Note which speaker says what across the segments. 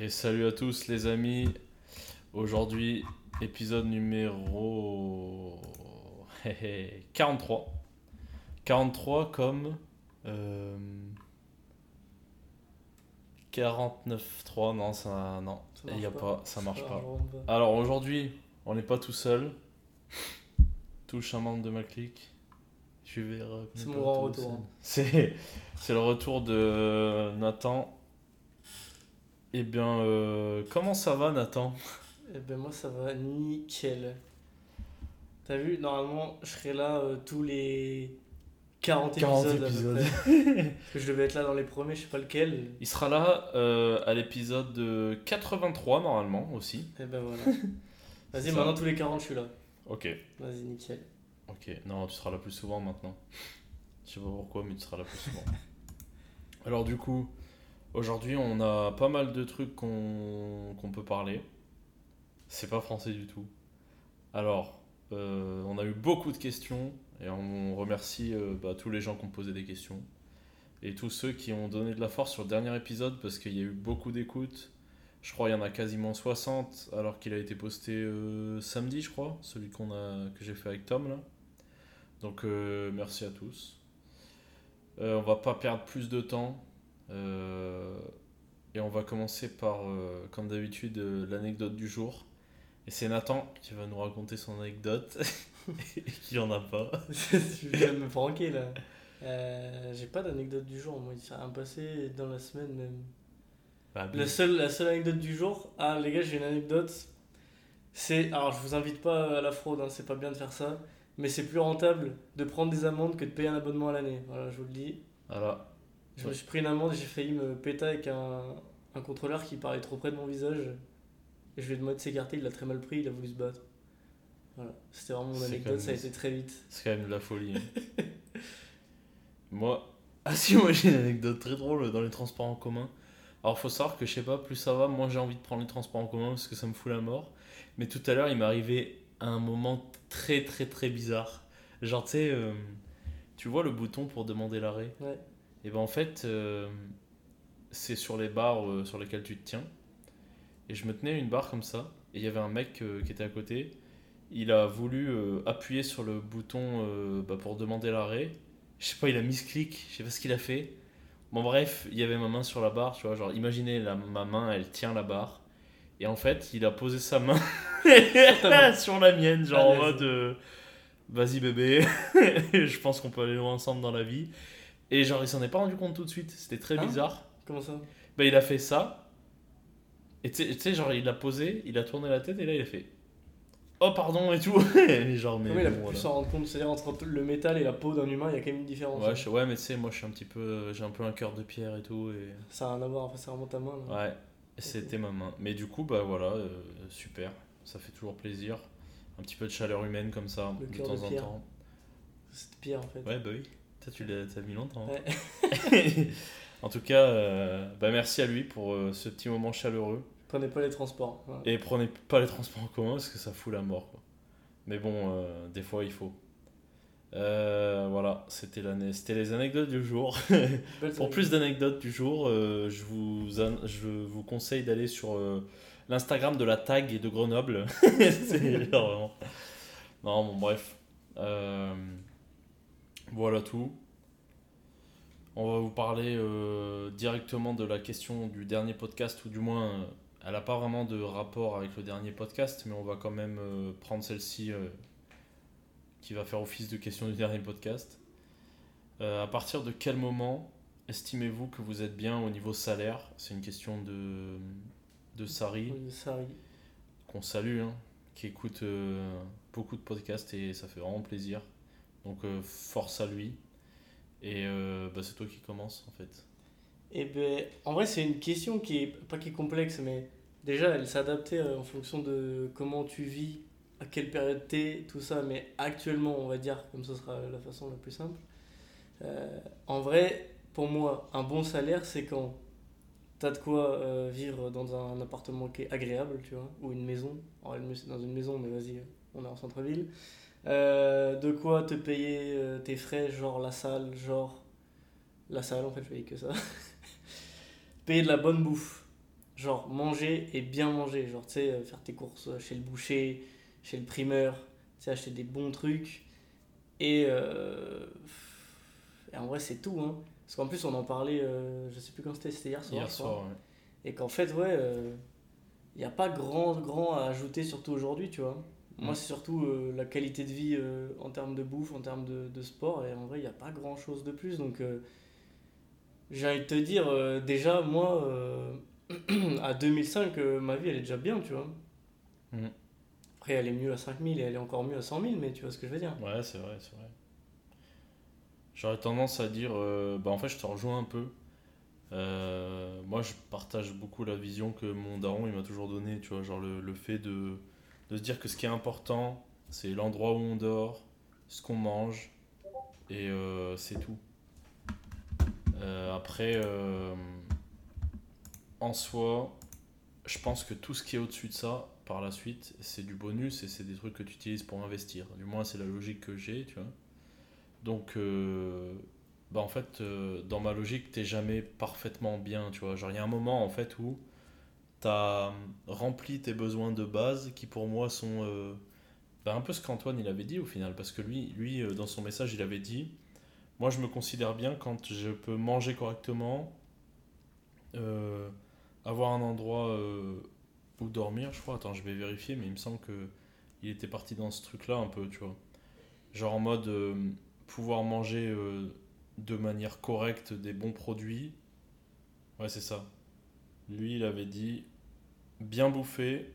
Speaker 1: Et salut à tous les amis. Aujourd'hui, épisode numéro 43. 43 comme euh... 49.3. Non, ça, non, il
Speaker 2: marche
Speaker 1: y a
Speaker 2: pas.
Speaker 1: pas, ça marche
Speaker 2: Ça
Speaker 1: pas. Alors aujourd'hui, on n'est pas tout seul. Touche un membre de ma clique. Je vais
Speaker 2: C'est mon grand retour, hein.
Speaker 1: C'est le retour de Nathan. Eh bien, euh, comment ça va Nathan?
Speaker 2: Eh ben moi ça va nickel. T'as vu, normalement je serais là euh, tous les 40 épisodes.
Speaker 1: 40
Speaker 2: à peu
Speaker 1: épisodes.
Speaker 2: près. Parce que je devais être là dans les premiers, je sais pas lequel.
Speaker 1: Il sera là euh, à l'épisode de 83 normalement aussi.
Speaker 2: Et ben voilà. Vas-y,
Speaker 1: ça.
Speaker 2: maintenant tous les 40 je suis là.
Speaker 1: Ok,
Speaker 2: Vas-y, nickel.
Speaker 1: ok. Non, tu seras là plus souvent maintenant. Je sais pas pourquoi, mais tu seras là plus souvent. Alors du coup, aujourd'hui on a pas mal de trucs qu'on peut parler. C'est pas français du tout. Alors, euh, on a eu beaucoup de questions et on remercie euh, bah, tous les gens qui ont posé des questions et tous ceux qui ont donné de la force sur le dernier épisode parce qu'il y a eu beaucoup d'écoutes. Je crois qu'il y en a quasiment 60 alors qu'il a été posté euh, samedi, je crois, celui qu'on a que j'ai fait avec Tom là. Donc merci à tous. On va pas perdre plus de temps et on va commencer par, euh, comme d'habitude, euh, l'anecdote du jour. Et c'est Nathan qui va nous raconter son anecdote et qui en a pas.
Speaker 2: tu viens de me pranker là. Euh, J'ai pas d'anecdote du jour, moi il s'est rien passé dans la semaine même.
Speaker 1: Bah,
Speaker 2: La seule, la seule anecdote du jour, ah les gars, j'ai une anecdote. C'est, alors je vous invite pas à la fraude, hein, c'est pas bien de faire ça, mais c'est plus rentable de prendre des amendes que de payer un abonnement à l'année. Voilà, je vous le dis.
Speaker 1: Voilà.
Speaker 2: Je me suis pris une amende j'ai failli me péter avec un, un contrôleur qui parlait trop près de mon visage. Et je lui ai demandé de s'écarter, il l'a très mal pris, il a voulu se battre. Voilà, c'était vraiment mon anecdote,
Speaker 1: même-
Speaker 2: ça a été très vite.
Speaker 1: C'est quand même de la folie. hein. moi, ah si, moi j'ai une anecdote très drôle dans les transports en commun. Alors faut savoir que je sais pas, plus ça va, moins j'ai envie de prendre les transports en commun parce que ça me fout la mort. Mais tout à l'heure, il m'est arrivé un moment très très très bizarre. Genre, tu sais, euh, tu vois le bouton pour demander l'arrêt?
Speaker 2: Ouais.
Speaker 1: Et ben en fait, euh, c'est sur les barres euh, sur lesquelles tu te tiens. Et je me tenais à une barre comme ça. Et il y avait un mec euh, qui était à côté. Il a voulu appuyer sur le bouton bah, pour demander l'arrêt. Je sais pas, il a mis ce clic. Je sais pas ce qu'il a fait. Bon, bref, il y avait ma main sur la barre. Tu vois, genre, imaginez la, ma main, elle tient la barre. Et en fait, il a posé sa main sur la mienne, genre en mode vas-y bébé, je pense qu'on peut aller loin ensemble dans la vie. Et genre, il s'en est pas rendu compte tout de suite, c'était très
Speaker 2: Hein
Speaker 1: bizarre.
Speaker 2: Comment ça?
Speaker 1: Bah, il a fait ça, et tu sais- genre, il a posé, il a tourné la tête, et là, il a fait oh pardon et tout. et genre, mais
Speaker 2: Comment il a
Speaker 1: bon,
Speaker 2: pu s'en rendre compte C'est-à-dire entre le métal et la peau d'un humain, il y a quand même une différence.
Speaker 1: Ouais,
Speaker 2: hein.
Speaker 1: je- ouais, mais tu sais, moi, je suis un petit peu, j'ai un peu un cœur de pierre et tout, et
Speaker 2: Ça a rien à voir, enfin, c'est vraiment ta main. là.
Speaker 1: ouais, c'était ma main. Mais du coup, bah voilà, euh, super, ça fait toujours plaisir. Un petit peu de chaleur humaine comme ça,
Speaker 2: Le
Speaker 1: de temps
Speaker 2: de
Speaker 1: en temps.
Speaker 2: C'est pire en fait.
Speaker 1: Ouais, bah oui. Toi, tu l'as mis longtemps. hein.
Speaker 2: Ouais.
Speaker 1: en tout cas, euh, bah merci à lui pour euh, ce petit moment chaleureux.
Speaker 2: Prenez pas les transports. voilà.
Speaker 1: Et prenez pas les transports en commun parce que ça fout la mort. quoi. Mais bon, euh, des fois, il faut. Voilà, c'était l'année- c'était les anecdotes du jour. Pour plus d'anecdotes du jour, je, vous an- je vous conseille d'aller sur l'Instagram de la tag de Grenoble. C'est vraiment. Non, bon, bref. Euh, voilà tout. On va vous parler euh, directement de la question du dernier podcast, ou du moins, euh, elle n'a pas vraiment de rapport avec le dernier podcast, mais on va quand même euh, prendre celle-ci qui va faire office de question du dernier podcast. À partir de quel moment estimez-vous que vous êtes bien au niveau salaire? C'est une question de, de Sari,
Speaker 2: Oui,
Speaker 1: qu'on salue, hein, qui écoute beaucoup de podcasts et ça fait vraiment plaisir. Donc euh, force à lui. Et euh, bah, c'est toi qui commence en fait.
Speaker 2: Et ben, en vrai, c'est une question qui est pas qui est complexe, mais déjà, elle adaptée euh, en fonction de comment tu vis, à quelle période t'es, tout ça. Mais actuellement, on va dire, comme ce sera la façon la plus simple. en vrai, pour moi, un bon salaire, c'est quand t'as de quoi vivre dans un appartement qui est agréable, tu vois, ou une maison. Alors, dans une maison, mais vas-y, on est en centre-ville. Euh, de quoi te payer euh, tes frais, genre la salle, genre la salle, en fait, je payais que ça. payer de la bonne bouffe. genre manger et bien manger. Genre, tu sais, euh, faire tes courses chez le boucher, chez le primeur, tu sais, acheter des bons trucs. Et, euh, et en vrai, c'est tout. Hein. Parce qu'en plus, on en parlait, je sais plus quand c'était, c'était hier soir.
Speaker 1: Hier soir, ouais.
Speaker 2: Et qu'en fait, ouais, il n'y a pas grand, grand à ajouter, surtout aujourd'hui, tu vois. Moi,
Speaker 1: Mm.
Speaker 2: c'est surtout euh, la qualité de vie euh, en termes de bouffe, en termes de, de sport. Et en vrai, il n'y a pas grand chose de plus. Donc, euh, j'ai envie de te dire, déjà, moi, à 2005, euh, ma vie, elle est déjà bien, tu vois.
Speaker 1: Mm.
Speaker 2: Après, elle est mieux à 5000 et elle est encore mieux à 100 000, mais tu vois ce que je veux dire.
Speaker 1: Ouais, c'est vrai, c'est vrai. J'aurais tendance à dire, bah en fait, je te rejoins un peu. Moi, je partage beaucoup la vision que mon daron il m'a toujours donnée, tu vois, genre le, le fait de, de se dire que ce qui est important, c'est l'endroit où on dort, ce qu'on mange, et euh, c'est tout. Euh, après, euh, en soi, je pense que tout ce qui est au-dessus de ça, par la suite, c'est du bonus et c'est des trucs que tu utilises pour investir. Du moins, c'est la logique que j'ai, tu vois. Donc, bah en fait, dans ma logique, t'es jamais parfaitement bien, tu vois. Genre, il y a un moment, en fait, où t'as rempli tes besoins de base qui, pour moi, sont euh, bah, un peu ce qu'Antoine, il avait dit au final. Parce que lui, lui euh, dans son message, il avait dit Moi, je me considère bien quand je peux manger correctement, euh, avoir un endroit euh, où dormir, je crois. Attends, je vais vérifier, mais il me semble que il était parti dans ce truc-là un peu, tu vois. Genre en mode euh, pouvoir manger euh, de manière correcte des bons produits. Ouais, c'est ça. Lui, il avait dit bien bouffer,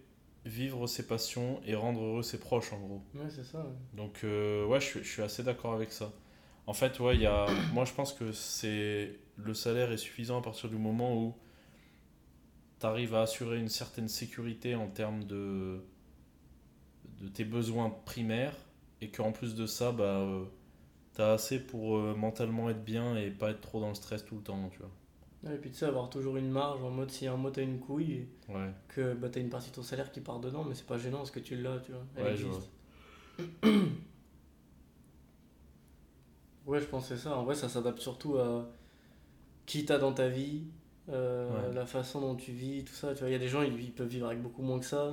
Speaker 1: vivre ses passions et rendre heureux ses proches, en gros.
Speaker 2: Ouais, c'est ça. ouais.
Speaker 1: Donc, euh, ouais, je suis, je suis assez d'accord avec ça. En fait, ouais, il y a, moi, je pense que c'est le salaire est suffisant à partir du moment où tu arrives à assurer une certaine sécurité en termes de, de tes besoins primaires et qu'en plus de ça, bah, tu as assez pour euh, mentalement être bien et pas être trop dans le stress tout le temps, tu vois.
Speaker 2: Ouais, et puis tu sais, avoir toujours une marge en mode si un mois t'as une couille,
Speaker 1: Ouais,
Speaker 2: que bah, t'as une partie de ton salaire qui part dedans, mais c'est pas gênant parce que tu l'as, tu vois. Elle
Speaker 1: Ouais, je
Speaker 2: existe. Ouais, je pense que c'est ça. En vrai, ça s'adapte surtout à qui t'as dans ta vie, euh,
Speaker 1: Ouais.
Speaker 2: la façon dont tu vis, tout ça. Tu vois, il y a des gens, ils, ils peuvent vivre avec beaucoup moins que ça.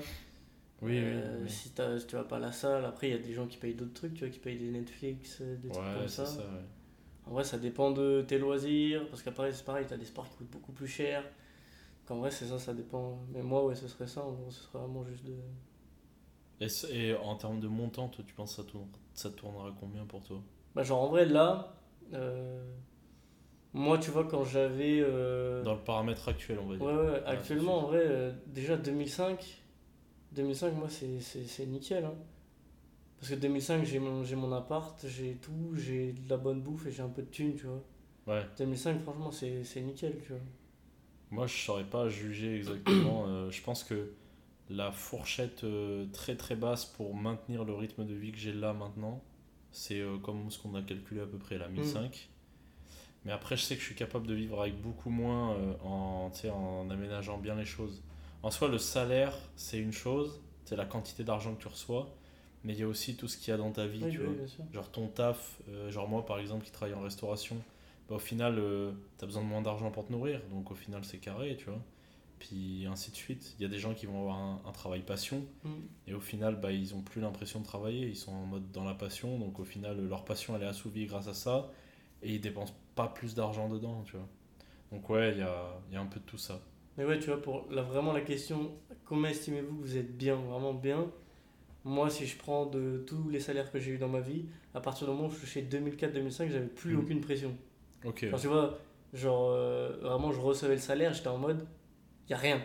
Speaker 1: oui,
Speaker 2: Euh,
Speaker 1: oui, oui.
Speaker 2: Si, t'as- si tu vas pas à la salle, après, il y a des gens qui payent d'autres trucs, tu vois, qui payent des Netflix, euh, des trucs
Speaker 1: Ouais,
Speaker 2: comme
Speaker 1: c'est
Speaker 2: ça.
Speaker 1: ça, ouais.
Speaker 2: En vrai, ça dépend de tes loisirs, parce qu'après, c'est pareil, t'as des sports qui coûtent beaucoup plus cher. Donc, en vrai, c'est ça, ça dépend. Mais moi, ouais, ce serait ça, en gros, ce serait vraiment juste de.
Speaker 1: Et, en termes de montant, toi, tu penses que ça, tourne, ça tournera combien pour toi?
Speaker 2: Bah, genre, en vrai, là, euh, moi, tu vois, quand j'avais. euh,
Speaker 1: Dans le paramètre actuel, on va dire.
Speaker 2: Ouais, ouais, actuellement, en vrai, euh, déjà 2005, 2005, moi, c'est nickel. hein. Parce que 2005, j'ai mon, j'ai mon appart, j'ai tout, j'ai de la bonne bouffe et j'ai un peu de thunes, tu vois.
Speaker 1: Ouais.
Speaker 2: 2005, franchement, c'est c'est nickel, tu vois.
Speaker 1: Moi, je saurais pas juger exactement. euh, je pense que la fourchette euh, très très basse pour maintenir le rythme de vie que j'ai là maintenant, c'est euh, comme ce qu'on a calculé à peu près là, 1005. Mais après, je sais que je suis capable de vivre avec beaucoup moins en, en aménageant bien les choses. En soi, le salaire, c'est une chose, c'est la quantité d'argent que tu reçois, mais il y a aussi tout ce qu'il y a dans ta vie,
Speaker 2: Oui,
Speaker 1: tu
Speaker 2: oui,
Speaker 1: vois. Genre ton taf, euh, genre moi par exemple qui travaille en restauration, bah, au final euh, t'as besoin de moins d'argent pour te nourrir, donc au final c'est carré, tu vois. Puis ainsi de suite. Il y a des gens qui vont avoir un, un travail passion,
Speaker 2: Mm.
Speaker 1: et au final bah, ils ont plus l'impression de travailler, ils sont en mode dans la passion, donc au final leur passion elle est assouvie grâce à ça, et ils dépensent pas plus d'argent dedans, tu vois. Donc ouais, il y a, y a un peu de tout ça.
Speaker 2: Mais ouais, tu vois, pour la, vraiment la question, comment estimez-vous que vous êtes bien, vraiment bien? Moi, si je prends de tous les salaires que j'ai eu dans ma vie, à partir du moment où je touchais 2004-2005, j'avais plus
Speaker 1: Mhm.
Speaker 2: aucune pression.
Speaker 1: Ok.
Speaker 2: Genre, tu vois, genre, euh, vraiment, je recevais le salaire, j'étais en mode, il a rien.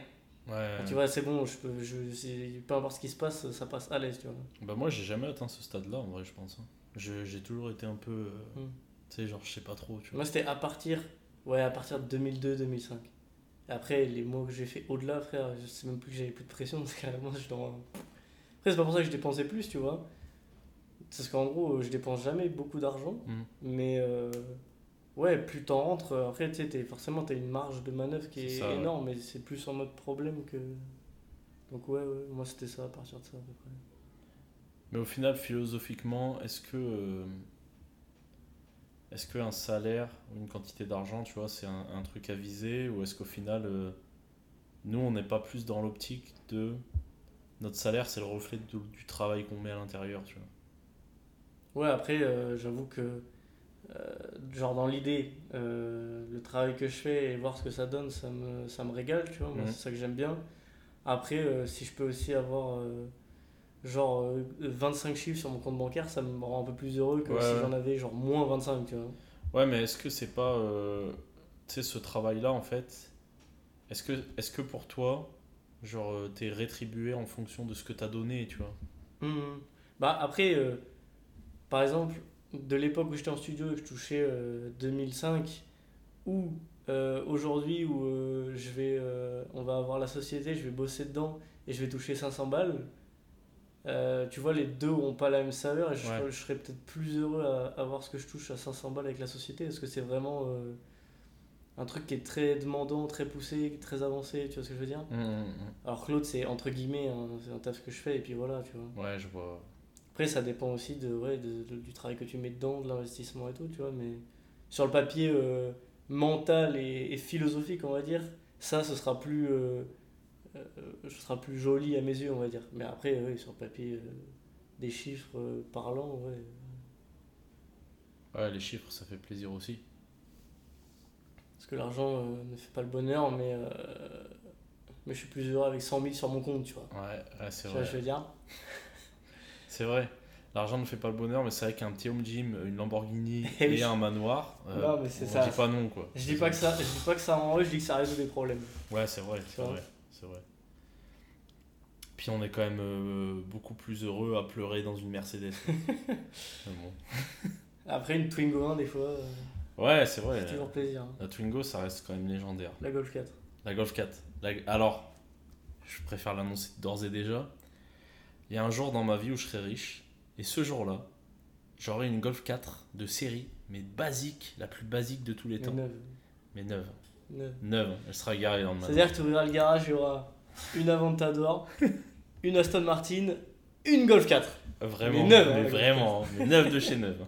Speaker 1: Ouais.
Speaker 2: Tu vois, c'est bon, je peux, je, peu importe ce qui se passe, ça passe à l'aise, tu vois.
Speaker 1: Bah moi j'ai jamais atteint ce stade-là en vrai je pense. hein. J'ai toujours été un peu... euh,
Speaker 2: Mm.
Speaker 1: Tu sais genre je sais pas trop, tu vois.
Speaker 2: Moi, c'était à partir, ouais, à partir de 2002-2005. Et après, les mois que j'ai fait au-delà, frère, je sais même plus que j'avais plus de pression, parce que carrément, je dans... Après, c'est pas pour ça que je dépensais plus, tu vois. C'est parce qu'en gros, je dépense jamais beaucoup d'argent,
Speaker 1: Mm.
Speaker 2: mais euh, ouais, plus t'en rentres, après, tu sais, t'es- forcément, t'as une marge de manœuvre qui est,
Speaker 1: C'est ça, ouais.
Speaker 2: énorme, mais c'est plus en mode problème que. Donc, ouais, ouais, moi, c'était ça à partir de ça, à peu près.
Speaker 1: Mais au final, philosophiquement, est-ce que euh, est-ce qu'un salaire ou une quantité d'argent, tu vois, c'est un, un truc à viser ou est-ce qu'au final, euh, nous, on n'est pas plus dans l'optique de. Notre salaire, c'est le reflet de- du travail qu'on met à l'intérieur, tu vois.
Speaker 2: Ouais, après, euh, j'avoue que, euh, genre dans l'idée, euh, le travail que je fais et voir ce que ça donne, ça me, ça me régale, tu vois. Moi,
Speaker 1: Mhm.
Speaker 2: c'est ça que j'aime bien. Après, si je peux aussi avoir, genre, euh, 25 chiffres sur mon compte bancaire, ça me rend un peu plus heureux que
Speaker 1: Ouais,
Speaker 2: si j'en avais, genre, moins 25, tu vois.
Speaker 1: Ouais, mais est-ce que c'est pas. tu sais, ce travail-là, en fait, est-ce que, est que pour toi, genre, euh, t'es rétribué en fonction de ce que t'as donné, tu vois
Speaker 2: Mhm. Bah après, euh, par exemple, de l'époque où j'étais en studio et que je touchais euh, 2005, ou euh, aujourd'hui où je vais, on va avoir la société, je vais bosser dedans et je vais toucher 500 balles, tu vois, les deux ont pas la même saveur et je,
Speaker 1: Ouais.
Speaker 2: je serais peut-être plus heureux à avoir ce que je touche à 500 balles avec la société parce que c'est vraiment un truc qui est très demandant, très poussé, très avancé, tu vois ce que je veux dire
Speaker 1: Hum, hum, hum.
Speaker 2: Alors que l'autre, c'est entre guillemets, hein, c'est un taf que je fais et puis voilà, tu vois.
Speaker 1: Ouais, je vois.
Speaker 2: Après, ça dépend aussi de, ouais, de- de- du travail que tu mets dedans, de l'investissement et tout, tu vois. Mais sur le papier euh, mental et, et philosophique, on va dire, ça, ce sera plus, euh, euh, ce sera plus joli à mes yeux, on va dire. Mais après, ouais, sur le papier, des chiffres parlants, ouais.
Speaker 1: Ouais, les chiffres, ça fait plaisir aussi.
Speaker 2: Parce que l'argent euh, ne fait pas le bonheur, mais, euh, mais je suis plus heureux avec 100 000 sur mon compte, tu vois.
Speaker 1: Ouais, ouais, c'est
Speaker 2: Tu vois
Speaker 1: vrai.
Speaker 2: ce que je veux dire?
Speaker 1: C'est vrai. L'argent ne fait pas le bonheur, mais c'est vrai qu'un petit home gym, une Lamborghini et un manoir, euh,
Speaker 2: Non, mais
Speaker 1: on
Speaker 2: ça.
Speaker 1: dit pas non, quoi.
Speaker 2: Je dis pas que ça, je dis pas que ça je dis que ça résout des problèmes.
Speaker 1: Ouais, c'est vrai, c'est vrai, c'est vrai. Puis on est quand même euh, beaucoup plus heureux à pleurer dans une Mercedes. bon.
Speaker 2: Après, une Twingo 1, des fois, euh,
Speaker 1: Ouais, c'est vrai.
Speaker 2: c'est toujours plaisir. hein.
Speaker 1: La Twingo, ça reste quand même légendaire.
Speaker 2: La Golf 4.
Speaker 1: La Golf 4. La- Alors, je préfère l'annoncer d'ores et déjà. Il y a un jour dans ma vie où je serai riche. Et ce jour-là, j'aurai une Golf 4 de série, mais basique, la plus basique de tous les
Speaker 2: Mais
Speaker 1: temps.
Speaker 2: neuve.
Speaker 1: Mais neuve.
Speaker 2: neuve.
Speaker 1: Neuve. Elle sera garée dans le.
Speaker 2: C'est-à-dire que tu ouvriras le garage, il y aura une Aventador, une Aston Martin, une Golf 4.
Speaker 1: Vraiment,
Speaker 2: Mais neuve, hein,
Speaker 1: mais
Speaker 2: la
Speaker 1: vraiment, mais neuve de chez neuve.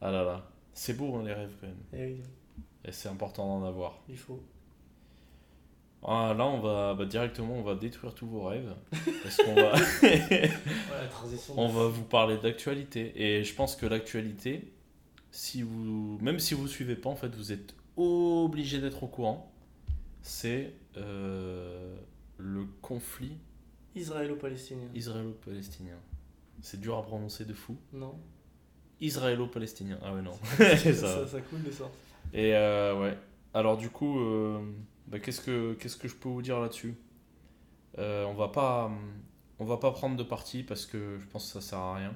Speaker 1: Ah là là, c'est beau hein, les rêves quand même,
Speaker 2: Et oui,
Speaker 1: et c'est important d'en avoir.
Speaker 2: il faut.
Speaker 1: Ah, là, on va bah, directement, on va détruire tous vos rêves, parce qu'on va,
Speaker 2: Ouais,
Speaker 1: on va vous parler d'actualité, et je pense que l'actualité, si vous, même si vous suivez pas, en fait, vous êtes obligé d'être au courant. C'est euh, le conflit
Speaker 2: Israélo-palestinien.
Speaker 1: israélo-palestinien. C'est dur à prononcer de fou.
Speaker 2: Non
Speaker 1: Israélo-palestinien. Ah ouais non.
Speaker 2: ça,
Speaker 1: Ça
Speaker 2: ça, coule de sorte.
Speaker 1: Et euh, ouais. Alors du coup, euh, bah, qu'est-ce que qu'est-ce que je peux vous dire là-dessus? Euh, On va pas on va pas prendre de parti parce que je pense que ça sert à rien.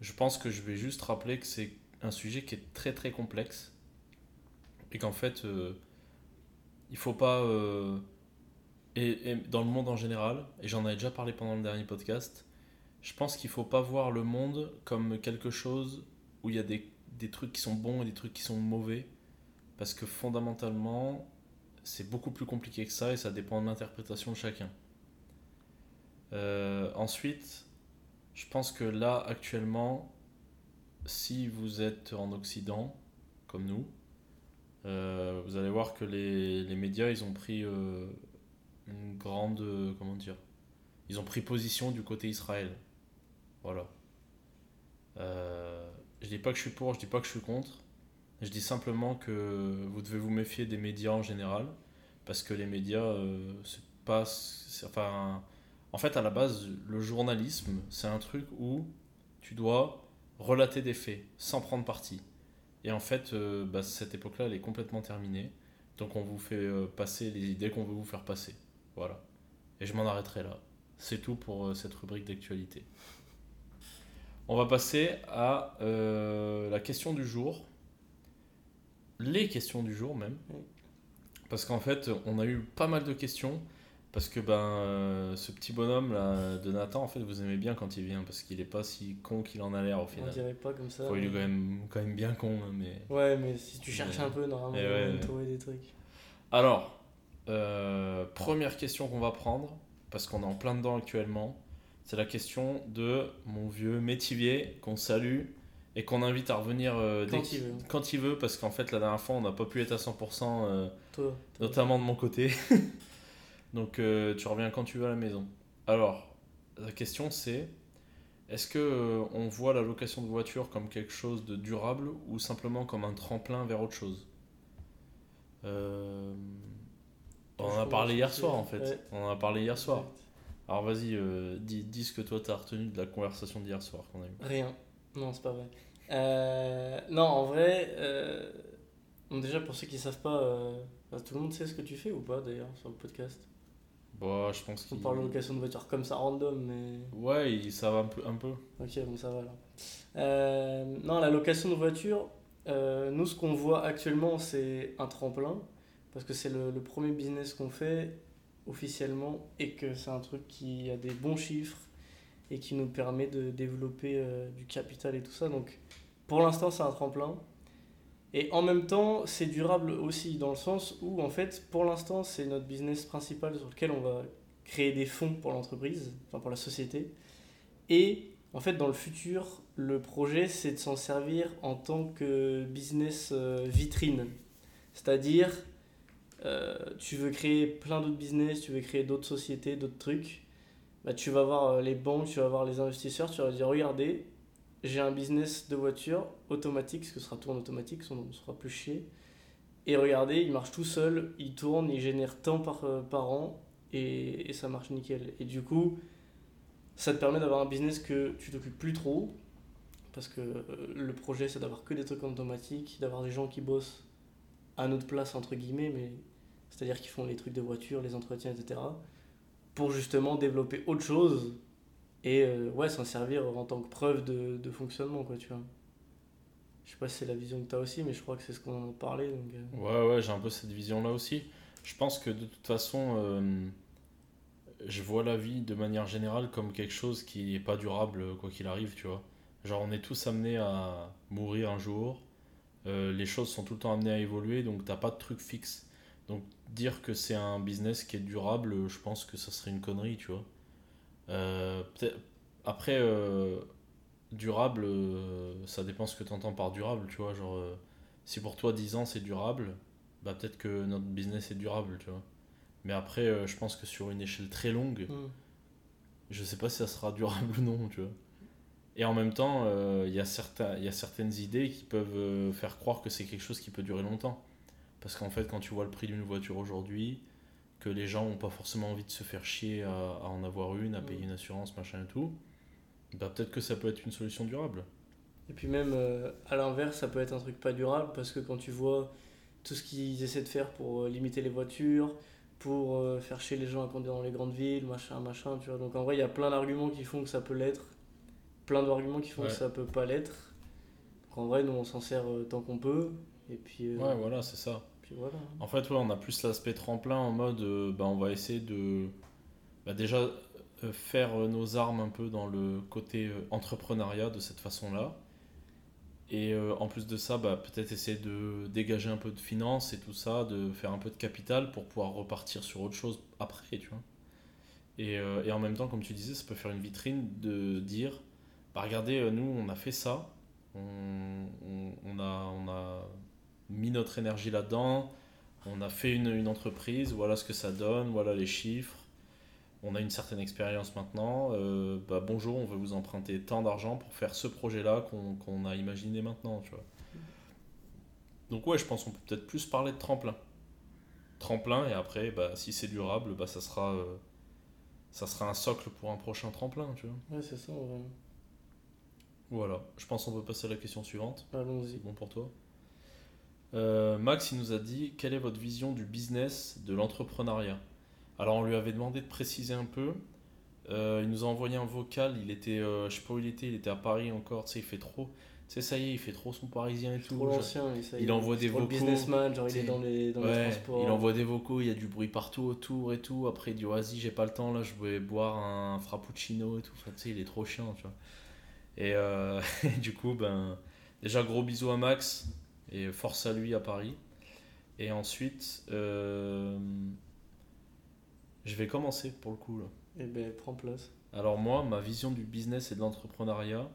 Speaker 1: Je pense que je vais juste rappeler que c'est un sujet qui est très très complexe et qu'en fait il faut pas et, et dans le monde en général et j'en avais déjà parlé pendant le dernier podcast je pense qu'il faut pas voir le monde comme quelque chose où il y a des, des trucs qui sont bons et des trucs qui sont mauvais. Parce que fondamentalement c'est beaucoup plus compliqué que ça et ça dépend de l'interprétation de chacun. Euh, ensuite je pense que là actuellement si vous êtes en Occident comme nous euh, vous allez voir que les, les médias ils ont pris euh, une grande comment dire ils ont pris position du côté Israël voilà euh, je dis pas que je suis pour je dis pas que je suis contre je dis simplement que vous devez vous méfier des médias en général parce que les médias euh, c'est pas en fait à la base le journalisme c'est un truc où tu dois relater des faits sans prendre parti et en fait, euh, bah, cette époque-là, elle est complètement terminée. Donc on vous fait passer les idées qu'on veut vous faire passer. Voilà. Et je m'en arrêterai là. C'est tout pour cette rubrique d'actualité. On va passer à euh, la question du jour. Les questions du jour même. Parce qu'en fait, on a eu pas mal de questions. Parce que ben, euh, ce petit bonhomme là, de Nathan, en fait, vous aimez bien quand il vient. Parce qu'il est pas si con qu'il en a l'air au
Speaker 2: On
Speaker 1: final.
Speaker 2: dirait pas comme ça.
Speaker 1: Bon, il est quand même, quand même bien con, hein, mais.
Speaker 2: Ouais, mais si tu cherches un peu, normalement,
Speaker 1: ouais,
Speaker 2: vas
Speaker 1: ouais.
Speaker 2: trouver des trucs.
Speaker 1: Alors, euh, première question qu'on va prendre, parce qu'on est en plein dedans actuellement, c'est la question de mon vieux Métivier, qu'on salue, et qu'on invite à revenir euh,
Speaker 2: Quand il veut.
Speaker 1: quand il veut, parce qu'en fait, la dernière fois, on n'a pas pu être à 100%, euh,
Speaker 2: Toi, toi.
Speaker 1: notamment de mon côté. Donc, euh, tu reviens quand tu veux à la maison. Alors, la question c'est est-ce que on voit la location de voiture comme quelque chose de durable ou simplement comme un tremplin vers autre chose? On en a parlé hier soir en fait. On en a parlé hier soir.
Speaker 2: Exact.
Speaker 1: Alors vas-y, euh, dis, dis ce que toi t'as retenu de la conversation d'hier soir qu'on a eu.
Speaker 2: Rien. Non, c'est pas vrai. Euh, non, en vrai, euh, bon, déjà pour ceux qui savent pas, bah, tout le monde sait ce que tu fais ou pas d'ailleurs sur le podcast
Speaker 1: Bon, je pense
Speaker 2: On parle de location de voiture comme ça random, mais.
Speaker 1: Ouais, ça va un peu. Un peu.
Speaker 2: Ok, bon, ça va alors. Non, la location de voiture, nous, ce qu'on voit actuellement, c'est un tremplin, parce que c'est le, le premier business qu'on fait officiellement, et que c'est un truc qui a des bons chiffres, et qui nous permet de développer euh, du capital et tout ça. Donc, pour l'instant, c'est un tremplin. Et en même temps, c'est durable aussi, dans le sens où, en fait, pour l'instant, c'est notre business principal sur lequel on va créer des fonds pour l'entreprise, enfin pour la société. Et en fait, dans le futur, le projet, c'est de s'en servir en tant que business euh, vitrine. C'est-à-dire, euh, tu veux créer plein d'autres business, tu veux créer d'autres sociétés, d'autres trucs. Bah, tu vas voir euh, les banques, tu vas voir les investisseurs, tu vas dire regardez, j'ai un business de voiture automatique, parce que ce sera tout automatique, on sera plus chier. Et regardez, il marche tout seul, il tourne, il génère tant par, euh, par an, et, et ça marche nickel. Et du coup, ça te permet d'avoir un business que tu t'occupes plus trop, parce que le projet c'est d'avoir que des trucs en automatique, d'avoir des gens qui bossent à notre place, entre guillemets, mais c'est-à-dire qui font les trucs de voiture, les entretiens, etc., pour justement développer autre chose et euh, ouais, s'en servir en tant que preuve de, fonctionnement, quoi, tu vois. Je sais pas si c'est la vision que tu as aussi, mais je crois que c'est ce qu'on en parlé. Donc, euh,
Speaker 1: Ouais, ouais, j'ai un peu cette vision-là aussi. Je pense que de toute façon, euh, je vois la vie de manière générale comme quelque chose qui n'est pas durable, quoi qu'il arrive, tu vois. Genre, on est tous amenés à mourir un jour. Les choses sont tout le temps amenées à évoluer, donc t'as pas de truc fixe. Donc, dire que c'est un business qui est durable, je pense que ça serait une connerie, tu vois. Euh, Après, euh, durable, euh, ça dépend ce que tu entends par durable, tu vois. Genre, si pour toi 10 ans c'est durable, bah peut-être que notre business est durable, tu vois. Mais après, je pense que sur une échelle très longue,
Speaker 2: hmm.
Speaker 1: je sais pas si ça sera durable ou non, tu vois. Et en même temps, il y, a certains- il y a certaines idées qui peuvent faire croire que c'est quelque chose qui peut durer longtemps. Parce qu'en fait, quand tu vois le prix d'une voiture aujourd'hui, que les gens n'ont pas forcément envie de se faire chier à, à en avoir une, à payer
Speaker 2: Mm.
Speaker 1: une assurance, machin et tout, bah peut-être que ça peut être une solution durable.
Speaker 2: Et puis même, euh, à l'inverse, ça peut être un truc pas durable, parce que quand tu vois tout ce qu'ils essaient de faire pour euh, limiter les voitures, pour euh, faire chier les gens à conduire dans les grandes villes, machin, machin, tu vois. Donc en vrai, il y a plein d'arguments qui font que ça peut l'être, plein d'arguments qui font
Speaker 1: Ouais.
Speaker 2: que ça peut pas l'être. Donc en vrai, nous, on s'en sert euh, tant qu'on peut, et puis, euh,
Speaker 1: Ouais, voilà, c'est ça. En fait, ouais, on a plus l'aspect tremplin en mode euh, bah, on va essayer de bah, déjà euh, faire euh, nos armes un peu dans le côté euh, entrepreneuriat de cette façon-là. Et en plus de ça, bah, peut-être essayer de dégager un peu de finances et tout ça, de faire un peu de capital pour pouvoir repartir sur autre chose après, tu vois. Et, en même temps, comme tu disais, ça peut faire une vitrine de dire bah, regardez, nous, on a fait ça, on a, on a mis notre énergie là-dedans, on a fait une, une entreprise, voilà ce que ça donne, voilà les chiffres. On a une certaine expérience maintenant. euh, bah, bonjour, on veut vous emprunter tant d'argent pour faire ce projet-là qu'on a imaginé maintenant. Tu vois. Donc ouais, je pense qu'on peut peut-être plus parler de tremplin. Tremplin, et après, bah, si c'est durable, bah, ça, sera, euh, ça sera un socle pour un prochain tremplin. Tu vois.
Speaker 2: Ouais, c'est ça, en vrai.
Speaker 1: Voilà, je pense qu'on peut passer à la question suivante.
Speaker 2: Allons-y.
Speaker 1: C'est bon pour toi? Euh, Max, il nous a dit quelle est votre vision du business, de l'entrepreneuriat? Alors, on lui avait demandé de préciser un peu. Euh, il nous a envoyé un vocal. Il était, euh, je sais pas où il était, il était à Paris encore. Tu sais, il fait trop. Tu sais, ça y est, il fait trop son parisien et tout.
Speaker 2: Trop
Speaker 1: il envoie des
Speaker 2: le
Speaker 1: vocaux,
Speaker 2: businessman, genre il est dans les, dans les
Speaker 1: Ouais,
Speaker 2: transports.
Speaker 1: il envoie des vocaux, il y a du bruit partout autour et tout. Après, il dit vas-y, j'ai pas le temps là, je vais boire un frappuccino et tout. Enfin, tu sais, il est trop chiant, tu vois. Et du coup, ben, déjà gros bisous à Max et force à lui à Paris. Et ensuite, euh, je vais commencer pour le coup là.
Speaker 2: Et ben, prends place.
Speaker 1: Alors moi, ma vision du business et de l'entrepreneuriat,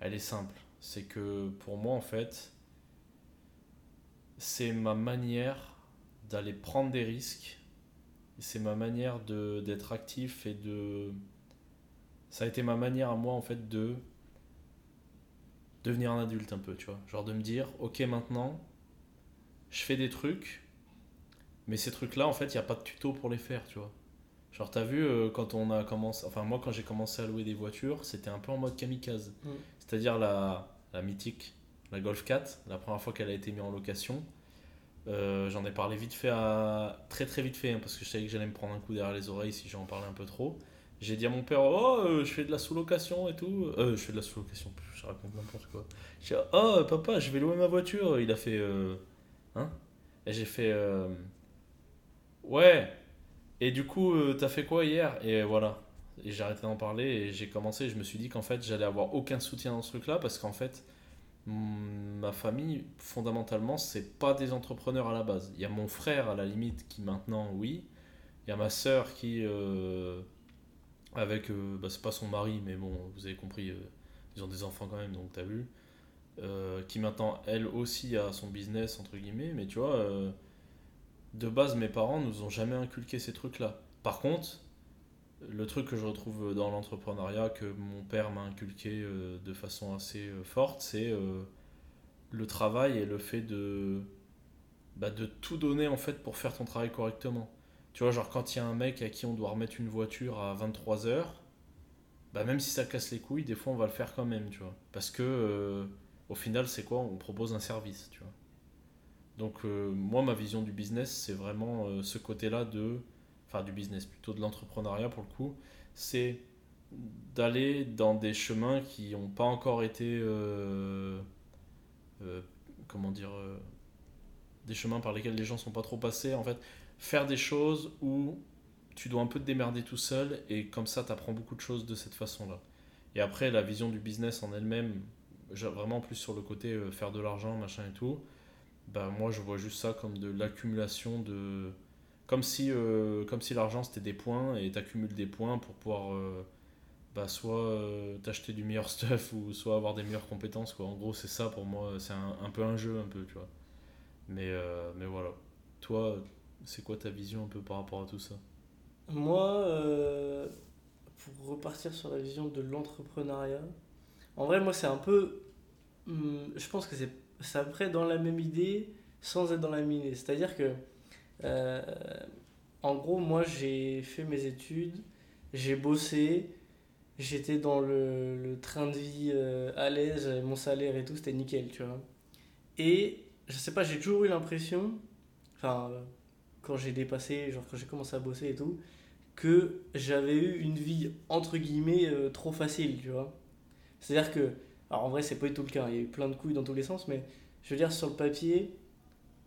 Speaker 1: elle est simple. c'est que pour moi, en fait, c'est ma manière d'aller prendre des risques. C'est ma manière d'être actif et de. Ça a été ma manière à moi, en fait, de devenir un adulte un peu, tu vois. Genre de me dire, ok, maintenant, je fais des trucs, mais ces trucs-là, en fait, il n'y a pas de tuto pour les faire, tu vois. Genre, t'as vu, euh, quand on a commencé. Enfin, moi, quand j'ai commencé à louer des voitures, c'était un peu en mode kamikaze.
Speaker 2: Mm.
Speaker 1: C'est-à-dire la, la mythique, la Golf 4, la première fois qu'elle a été mise en location. euh, j'en ai parlé vite fait à. Très très vite fait, hein, parce que je savais que j'allais me prendre un coup derrière les oreilles si j'en parlais un peu trop. J'ai dit à mon père, oh, euh, je fais de la sous-location et tout. Euh, je fais de la sous-location, je raconte n'importe quoi. J'ai dit, oh, papa, je vais louer ma voiture. Il a fait, euh, hein? Et j'ai fait, euh, ouais. Et du coup, t'as fait quoi hier? Et voilà. Et j'ai arrêté d'en parler et j'ai commencé. Je me suis dit qu'en fait, j'allais avoir aucun soutien dans ce truc-là parce qu'en fait, ma famille, fondamentalement, c'est pas des entrepreneurs à la base. Il y a mon frère à la limite qui maintenant, oui. Il y a ma sœur qui, avec, euh, bah, c'est pas son mari, mais bon, vous avez compris, euh, ils ont des enfants quand même, donc t'as vu. Euh, qui maintenant, elle aussi, a son business, entre guillemets, mais tu vois, de base, mes parents nous ont jamais inculqué ces trucs-là. Par contre, le truc que je retrouve dans l'entrepreneuriat, que mon père m'a inculqué de façon assez forte, c'est le travail et le fait de, bah, de tout donner en fait pour faire ton travail correctement. Tu vois, genre quand il y a un mec à qui on doit remettre une voiture à 23h, bah même si ça casse les couilles, des fois on va le faire quand même, tu vois. Parce que euh, au final, c'est quoi? On propose un service, tu vois. Donc euh, moi, ma vision du business, c'est vraiment euh, ce côté-là de... Enfin, du business, plutôt de l'entrepreneuriat pour le coup. C'est d'aller dans des chemins qui n'ont pas encore été... comment dire Des chemins par lesquels les gens sont pas trop passés. En fait, faire des choses où tu dois un peu te démerder tout seul et comme ça, tu apprends beaucoup de choses de cette façon-là. Et après, la vision du business en elle-même, vraiment plus sur le côté euh, faire de l'argent, machin et tout, bah moi je vois juste ça comme de l'accumulation de. Comme si, euh, si l'argent c'était des points et t'accumules des points pour pouvoir euh, bah, soit euh, t'acheter du meilleur stuff ou soit avoir des meilleures compétences. Quoi. En gros, c'est ça pour moi, c'est un, un peu un jeu, un peu, tu vois. Mais, mais voilà. Toi, c'est quoi ta vision un peu par rapport à tout ça?
Speaker 2: Moi, euh, pour repartir sur la vision de l'entrepreneuriat, en vrai, moi, c'est un peu. hum, je pense que c'est c'est près dans la même idée sans être dans la même idée. C'est-à-dire que, euh, en gros, moi, j'ai fait mes études, j'ai bossé, j'étais dans le, le train de vie euh, à l'aise, mon salaire et tout, c'était nickel, tu vois. Et je sais pas, j'ai toujours eu l'impression, enfin, quand j'ai dépassé, genre quand j'ai commencé à bosser et tout, que j'avais eu une vie entre guillemets euh, trop facile, tu vois. C'est-à-dire que, alors en vrai, c'est pas du tout le cas, il y a eu plein de couilles dans tous les sens, mais je veux dire, sur le papier,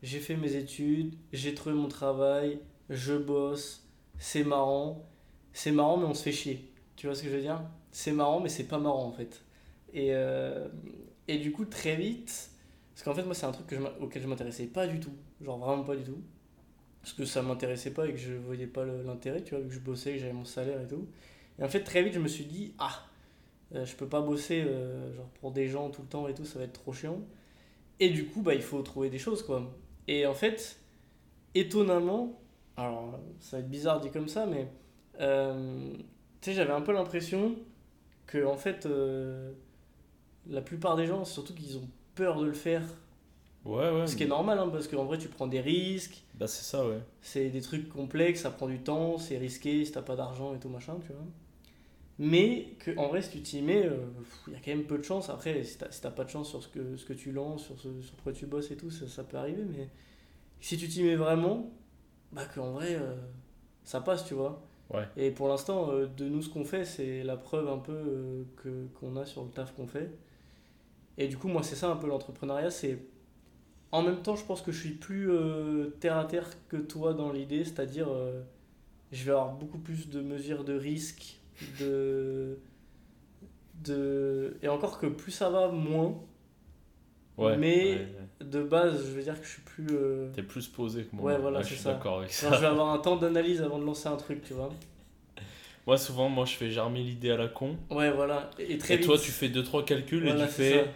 Speaker 2: j'ai fait mes études, j'ai trouvé mon travail, je bosse, c'est marrant. C'est marrant, mais on se fait chier. Tu vois ce que je veux dire? C'est marrant, mais c'est pas marrant en fait. Et, euh, et du coup, très vite, parce qu'en fait, moi, c'est un truc auquel je m'intéressais pas du tout, genre vraiment pas du tout. Parce que ça m'intéressait pas et que je voyais pas l'intérêt, tu vois, vu que je bossais, que j'avais mon salaire et tout. Et en fait, très vite, je me suis dit, ah, euh, je peux pas bosser euh, genre pour des gens tout le temps et tout, ça va être trop chiant. Et du coup, bah, il faut trouver des choses, quoi. Et en fait, étonnamment, alors ça va être bizarre dit comme ça, mais euh, tu sais, j'avais un peu l'impression que, en fait, euh, la plupart des gens, surtout qu'ils ont peur de le faire,
Speaker 1: Ouais, ouais.
Speaker 2: ce qui est normal, hein, parce qu'en vrai, tu prends des risques,
Speaker 1: Bah, c'est ça, ouais.
Speaker 2: c'est des trucs complexes, ça prend du temps, c'est risqué si t'as pas d'argent et tout machin, tu vois. Mais que en vrai, si tu t'y mets, euh, il y a quand même peu de chance. Après, si t'as si t'as pas de chance sur ce que, ce que tu lances, sur, ce, sur quoi tu bosses et tout, ça, ça peut arriver. Mais si tu t'y mets vraiment, bah qu'en vrai, euh, ça passe, tu vois.
Speaker 1: Ouais.
Speaker 2: Et pour l'instant, euh, de nous, ce qu'on fait, c'est la preuve un peu que qu'on a sur le taf qu'on fait. Et du coup, moi, c'est ça un peu l'entrepreneuriat, c'est en même temps, je pense que je suis plus euh, terre à terre que toi dans l'idée, c'est-à-dire euh, je vais avoir beaucoup plus de mesures de risque, de, de et encore que plus ça va, moins.
Speaker 1: Ouais.
Speaker 2: Mais-
Speaker 1: ouais, ouais.
Speaker 2: De base, je veux dire que je suis plus. euh,
Speaker 1: T'es plus posé que moi.
Speaker 2: Ouais, voilà,
Speaker 1: je
Speaker 2: c'est
Speaker 1: suis
Speaker 2: ça.
Speaker 1: d'accord avec ça.
Speaker 2: je vais avoir un temps d'analyse avant de lancer un truc, tu vois.
Speaker 1: Moi, souvent, moi, je fais germer l'idée à la con.
Speaker 2: Ouais, voilà. Et, et très
Speaker 1: Et
Speaker 2: vite.
Speaker 1: toi, tu fais 2-3 calculs
Speaker 2: Voilà,
Speaker 1: et tu fais.
Speaker 2: ça.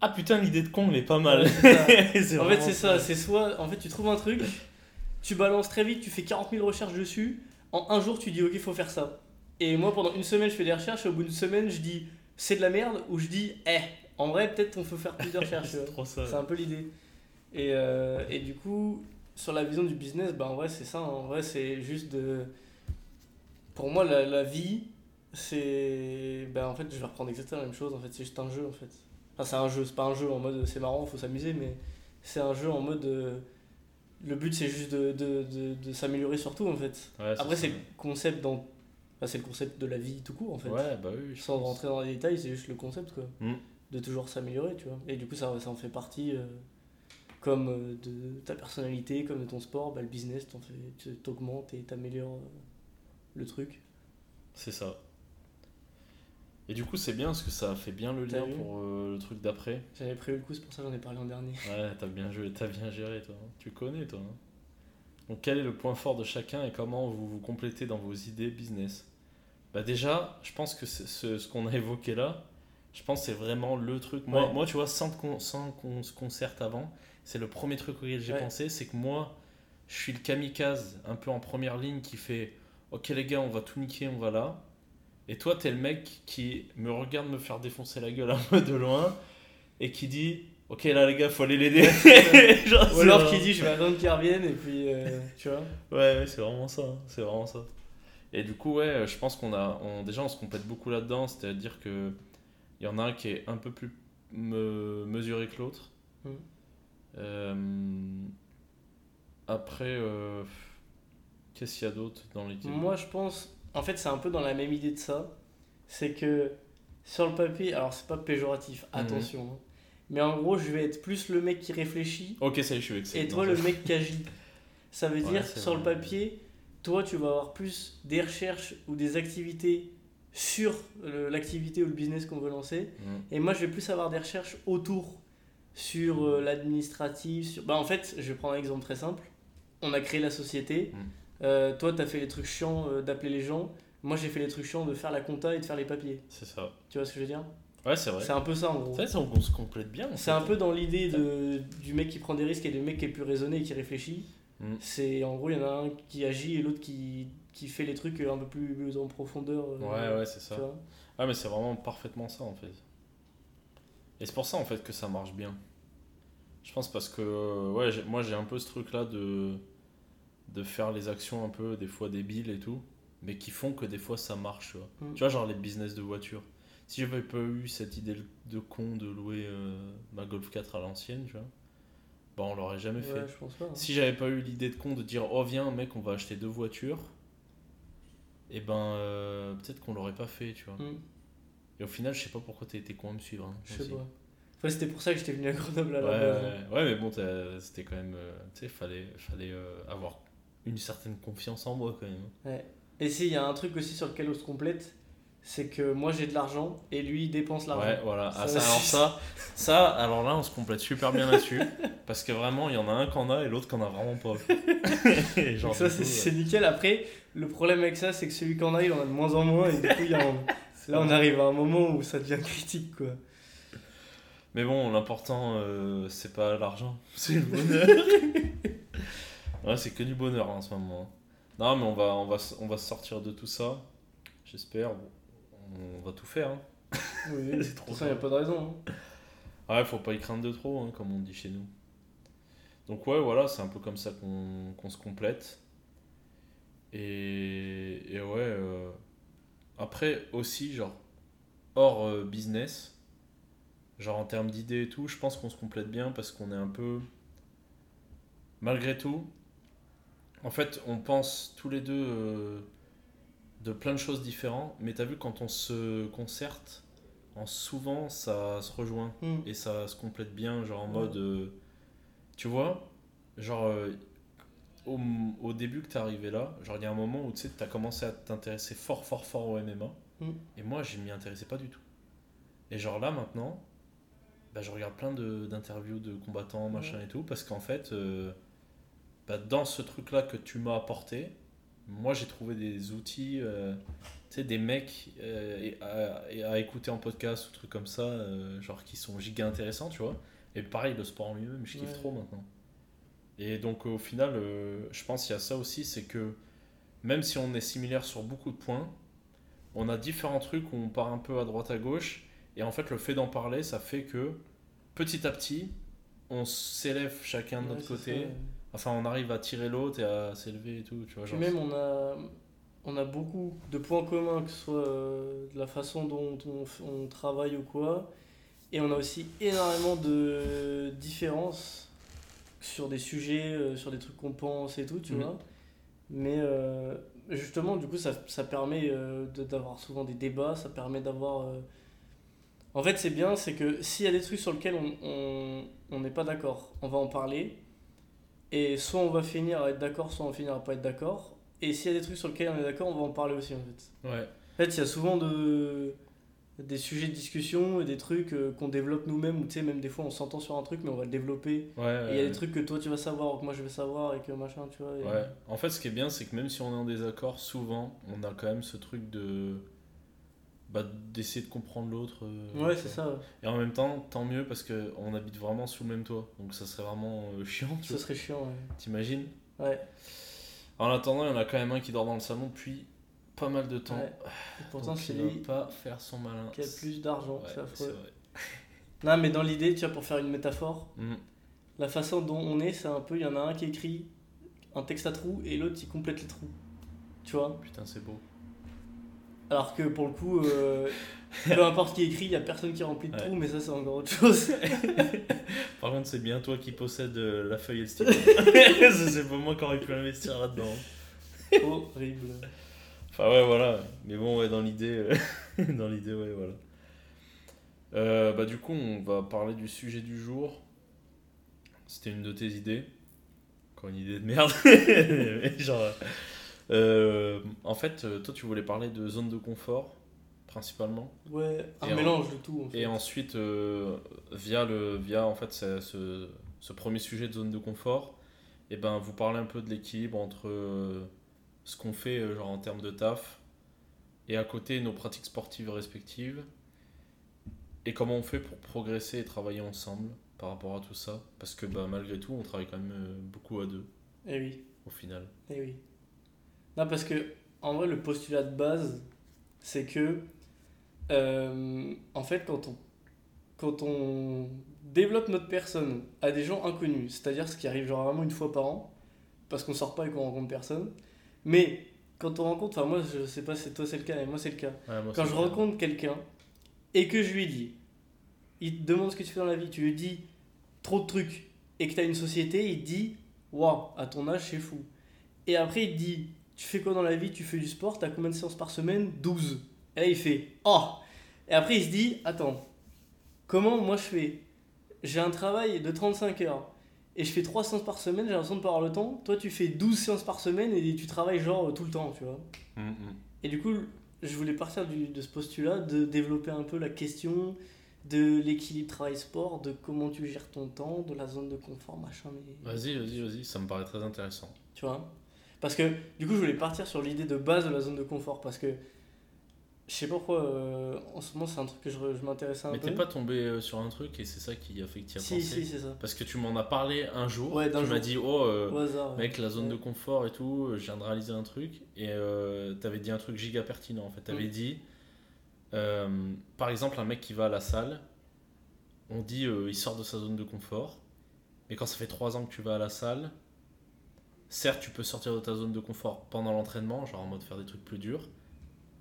Speaker 1: Ah putain, l'idée de con, elle est pas mal.
Speaker 2: Ouais, En fait, c'est ça, c'est soit, en fait, tu trouves un truc, tu balances très vite, tu fais 40 000 recherches dessus, en un jour, tu dis, ok, il faut faire ça. Et moi, pendant une semaine, je fais des recherches, et au bout d'une semaine, je dis, c'est de la merde, ou je dis, eh, en vrai, peut-être on peut faire plus de recherches.
Speaker 1: C'est
Speaker 2: un peu l'idée. Et, euh, et du coup, sur la vision du business, bah, en vrai, c'est ça. En vrai, c'est juste de. Pour moi, la, la vie, c'est. Bah, en fait, je vais reprendre exactement la même chose. En fait, c'est juste un jeu, en fait. Enfin, c'est un jeu, c'est pas un jeu en mode c'est marrant, faut s'amuser, mais c'est un jeu en mode. euh, le but, c'est juste de, de, de, de s'améliorer surtout, en fait.
Speaker 1: Ouais,
Speaker 2: Après, c'est le concept dans. enfin, c'est le concept de la vie tout court, en fait.
Speaker 1: Ouais, bah oui.
Speaker 2: Sans
Speaker 1: pense.
Speaker 2: rentrer dans les détails, c'est juste le concept, quoi.
Speaker 1: Mm.
Speaker 2: De toujours s'améliorer, tu vois. Et du coup, ça, ça en fait partie, euh, comme euh, de ta personnalité, comme de ton sport, bah, le business, t'en fais, t'augmentes et t'améliores le truc.
Speaker 1: C'est ça. Et du coup, c'est bien parce que ça fait bien le lien pour euh, le truc d'après.
Speaker 2: J'avais prévu le coup, c'est pour ça que j'en ai parlé en dernier.
Speaker 1: Ouais, t'as bien joué, t'as bien géré, toi. hein. Tu connais, toi. hein. Donc, quel est le point fort de chacun et comment vous vous complétez dans vos idées business? Bah, déjà, je pense que ce, ce qu'on a évoqué là, je pense que c'est vraiment le truc. Moi,
Speaker 2: Ouais.
Speaker 1: moi tu vois, sans, qu'on- sans qu'on se concerte avant, c'est le premier truc auquel j'ai
Speaker 2: Ouais.
Speaker 1: pensé, c'est que moi, je suis le kamikaze un peu en première ligne qui fait Ok, les gars, on va tout niquer, on va là. Et toi, t'es le mec qui me regarde me faire défoncer la gueule un peu de loin et qui dit Ok, là, les gars, faut aller l'aider. Genre,
Speaker 2: Ou alors qui dit je vais attendre qu'il revienne et puis euh, tu vois.
Speaker 1: Ouais, ouais, c'est vraiment ça. hein. C'est vraiment ça. Et du coup, ouais, je pense qu'on a. On, déjà, on se complète beaucoup là-dedans. C'est-à-dire que il y en a un qui est un peu plus me- mesuré que l'autre.
Speaker 2: Mhm.
Speaker 1: Euh, après, euh, qu'est-ce qu'il y a d'autre dans l'équipe?
Speaker 2: Moi, je pense, en fait, c'est un peu dans la même idée de ça. C'est que sur le papier, alors c'est pas péjoratif,
Speaker 1: Mhm.
Speaker 2: attention. hein. Mais en gros, je vais être plus le mec qui réfléchit
Speaker 1: Ok, ça y est, je suis vexé.
Speaker 2: et toi le mec qui agit. Ça veut
Speaker 1: Ouais,
Speaker 2: dire, sur le papier, toi tu vas avoir plus des recherches ou des activités sur l'activité ou le business qu'on veut lancer.
Speaker 1: Mhm.
Speaker 2: Et moi je vais plus avoir des recherches autour sur euh, l'administratif. Sur... Bah, en fait, je vais prendre un exemple très simple. On a créé la société.
Speaker 1: Mhm.
Speaker 2: Euh, toi tu as fait les trucs chiants euh, d'appeler les gens. Moi j'ai fait les trucs chiants de faire la compta et de faire les papiers.
Speaker 1: C'est ça.
Speaker 2: Tu vois ce que je veux dire?
Speaker 1: Ouais, c'est vrai.
Speaker 2: C'est un peu ça en gros.
Speaker 1: C'est vrai, ça, on, se complète bien. en
Speaker 2: C'est un peu dans l'idée de, du mec qui prend des risques et du mec qui est plus raisonné et qui réfléchit.
Speaker 1: Mm.
Speaker 2: C'est en gros, il y en a un qui agit et l'autre qui, qui fait les trucs un peu plus en profondeur. euh,
Speaker 1: Ouais, ouais, c'est ça. Ah, mais c'est vraiment parfaitement ça en fait. Et c'est pour ça en fait que ça marche bien. Je pense parce que ouais, moi j'ai un peu ce truc là de, de faire les actions un peu des fois débiles et tout, mais qui font que des fois ça marche. Tu vois,
Speaker 2: Mm.
Speaker 1: tu vois genre les business de voiture. Si j'avais pas eu cette idée de con de louer euh, ma Golf 4 à l'ancienne, tu vois, bah on l'aurait jamais fait.
Speaker 2: Ouais, je pense pas. hein.
Speaker 1: Si j'avais pas eu l'idée de con de dire oh viens mec on va acheter deux voitures, et ben euh, peut-être qu'on l'aurait pas fait, tu vois.
Speaker 2: Mm,
Speaker 1: Et au final, je sais pas pourquoi t'as été con à me suivre. hein,
Speaker 2: je sais
Speaker 1: aussi.
Speaker 2: pas. Enfin, c'était pour ça que j'étais venu à Grenoble à
Speaker 1: Ouais,
Speaker 2: la base. hein.
Speaker 1: ouais, mais bon, c'était quand même. euh, tu sais, fallait, fallait euh, avoir une certaine confiance en moi quand même.
Speaker 2: Ouais. Et si, il y a un truc aussi sur lequel on se complète, c'est que moi j'ai de l'argent et lui il dépense l'argent.
Speaker 1: Ouais, voilà.
Speaker 2: Ça
Speaker 1: Ah, ça, alors ça, ça, alors là, on se complète super bien là-dessus. parce que vraiment, il y en a un qui en a et l'autre qui en a vraiment pas. Et genre,
Speaker 2: Donc ça c'est c'est nickel. Après, le problème avec ça, c'est que celui qui en a, il en a de moins en moins et du coup, il y a un- là on arrive à un moment où ça devient critique quoi.
Speaker 1: Mais bon, l'important, euh, c'est pas l'argent, c'est le bonheur. Ouais, c'est que du bonheur en ce moment. hein. Non, mais on va, on va, on va sortir de tout ça. J'espère. On va tout faire. hein.
Speaker 2: Oui,
Speaker 1: C'est trop
Speaker 2: façon, il n'y a pas de raison. hein.
Speaker 1: Ouais, faut pas y craindre de trop, hein, comme on dit chez nous. Donc ouais, voilà, c'est un peu comme ça qu'on qu'on se complète. Et, et ouais, euh, après aussi, genre, hors euh, business, genre en termes d'idées et tout, je pense qu'on se complète bien parce qu'on est un peu... Malgré tout, en fait, on pense tous les deux euh, de plein de choses différentes, mais t'as vu, quand on se concerte, en souvent ça se rejoint
Speaker 2: Hmm.
Speaker 1: et ça se complète bien, genre en
Speaker 2: Ouais.
Speaker 1: mode. euh, tu vois, genre euh, au, au début que t'es arrivé là, genre il y a un moment où tu sais, t'as commencé à t'intéresser fort, fort, fort au MMA
Speaker 2: Mm.
Speaker 1: et moi je m'y intéressais pas du tout. Et genre là maintenant, bah, je regarde plein d'interviews de, combattants, machin et tout, parce qu'en fait, bah, dans ce truc là que tu m'as apporté, moi j'ai trouvé des outils, euh, tu sais, des mecs euh, et à, et à écouter en podcast ou trucs comme ça, euh, genre qui sont giga intéressants, tu vois. Et pareil, le sport en lui-même, je kiffe trop maintenant. Et donc au final, je pense qu'il y a ça aussi, c'est que même si on est similaire sur beaucoup de points, on a différents trucs où on part un peu à droite à gauche. Et en fait, le fait d'en parler, ça fait que petit à petit, on s'élève chacun de
Speaker 2: Ouais,
Speaker 1: notre côté.
Speaker 2: ça, ouais.
Speaker 1: Enfin, on arrive à tirer l'autre et à s'élever et tout, tu vois. Genre,
Speaker 2: même, on a, on a beaucoup de points communs, que ce soit euh, de la façon dont on, on travaille ou quoi. Et on a aussi énormément de différences sur des sujets, euh, sur des trucs qu'on pense et tout, tu
Speaker 1: Mhm.
Speaker 2: vois. Mais euh, justement, du coup, ça, ça permet euh, de- d'avoir souvent des débats, ça permet d'avoir... euh, En fait, c'est bien, c'est que s'il y a des trucs sur lesquels on- on on n'est pas d'accord, on va en parler. Et soit on va finir à être d'accord, soit on va finir à pas être d'accord. Et s'il y a des trucs sur lesquels on est d'accord, on va en parler aussi en fait.
Speaker 1: Ouais,
Speaker 2: En fait, il y a souvent de, des sujets de discussion et des trucs euh, qu'on développe nous-mêmes, ou tu sais, même des fois on s'entend sur un truc, mais on va le développer.
Speaker 1: ouais.
Speaker 2: Et il y a des trucs que toi tu vas savoir, ou que moi je vais savoir, et que machin, tu vois. et-
Speaker 1: Ouais. En fait, ce qui est bien, c'est que même si on est en désaccord, souvent, on a quand même ce truc de. Bah, d'essayer de comprendre l'autre. euh,
Speaker 2: Ouais, c'est ça.
Speaker 1: Et en même temps, tant mieux parce qu'on habite vraiment sous le même toit. Donc ça serait vraiment euh, chiant, tu vois.
Speaker 2: serait chiant, ouais.
Speaker 1: T'imagines?
Speaker 2: Ouais.
Speaker 1: En attendant, il y en a quand même un qui dort dans le salon depuis pas mal de temps.
Speaker 2: Ouais. Et pourtant, c'est lui
Speaker 1: pas faire son malin.
Speaker 2: qui a plus d'argent,
Speaker 1: Ouais,
Speaker 2: c'est affreux. Non, mais dans l'idée, tu vois, pour faire une métaphore,
Speaker 1: Mm.
Speaker 2: la façon dont on est, c'est un peu, il y en a un qui écrit un texte à trous et l'autre qui complète les trous. Tu vois?
Speaker 1: Putain, c'est beau.
Speaker 2: Alors que pour le coup, euh, peu importe qui écrit, il y a personne qui remplit de
Speaker 1: Ouais.
Speaker 2: trous, mais ça c'est encore autre chose.
Speaker 1: Par contre, c'est bien toi qui possède euh, la feuille et le stylo. C'est pas moi qui aurais pu investir là-dedans.
Speaker 2: Horrible.
Speaker 1: Enfin ouais voilà, mais bon ouais dans l'idée, euh, dans l'idée ouais voilà. Euh, bah du coup on va parler du sujet du jour. C'était une de tes idées. Encore une idée de merde. Genre, euh, en fait euh, toi tu voulais parler de zone de confort principalement
Speaker 2: Ouais, un
Speaker 1: Et en-
Speaker 2: mélange de tout en fait.
Speaker 1: et ensuite euh, via le via en fait ce, premier sujet de zone de confort et ben vous parlez un peu de l'équilibre entre euh, ce qu'on fait genre en termes de taf et à côté nos pratiques sportives respectives et comment on fait pour progresser et travailler ensemble par rapport à tout ça parce que bah, malgré tout on travaille quand même beaucoup à deux
Speaker 2: Eh oui,
Speaker 1: au final
Speaker 2: eh oui. Non, parce que en vrai, le postulat de base, c'est que euh, en fait, quand on, quand on développe notre personne à des gens inconnus, c'est-à-dire ce qui arrive genre vraiment une fois par an, parce qu'on sort pas et qu'on rencontre personne, mais quand on rencontre, enfin moi je sais pas si toi c'est le cas, mais moi c'est le cas.
Speaker 1: Ouais, moi,
Speaker 2: Quand je rencontre quelqu'un et que je lui dis, il te demande ce que tu fais dans la vie, tu lui dis trop de trucs et que tu as une société, il te dit Waouh, à ton âge, c'est fou. Et après, il te dit Tu fais quoi dans la vie? Tu fais du sport, t'as combien de séances par semaine? 12. Et là, il fait Oh Et après, il se dit Attends, comment moi je fais? J'ai un travail de 35 heures et je fais 3 séances par semaine, j'ai l'impression de pas avoir le temps. Toi, tu fais 12 séances par semaine et tu travailles genre tout le temps, tu vois.
Speaker 1: Mm, mm.
Speaker 2: Et du coup, je voulais partir du- de ce postulat, de développer un peu la question de l'équilibre travail-sport, de comment tu gères ton temps, de la zone de confort, machin. Mais...
Speaker 1: vas-y vas-y vas-y ça me paraît très intéressant
Speaker 2: Tu vois? Parce que du coup, je voulais partir sur l'idée de base de la zone de confort. Parce que je sais pas pourquoi, euh, en ce moment, c'est un truc que je, je m'intéressais un
Speaker 1: mais
Speaker 2: peu.
Speaker 1: t'es pas tombé euh, sur un truc et c'est ça qui a fait que tu as
Speaker 2: Si,
Speaker 1: pensé
Speaker 2: si, c'est ça.
Speaker 1: Parce que tu m'en as parlé un jour,
Speaker 2: Ouais, d'un
Speaker 1: tu m'as dit oh euh,
Speaker 2: Au hasard. ouais.
Speaker 1: mec la zone
Speaker 2: Ouais.
Speaker 1: de confort et tout, je viens de réaliser un truc et euh, t'avais dit un truc giga pertinent en fait. T'avais
Speaker 2: Mm.
Speaker 1: dit par exemple un mec qui va à la salle, on dit il sort de sa zone de confort, mais quand ça fait 3 ans que tu vas à la salle, certes tu peux sortir de ta zone de confort pendant l'entraînement, genre en mode faire des trucs plus durs,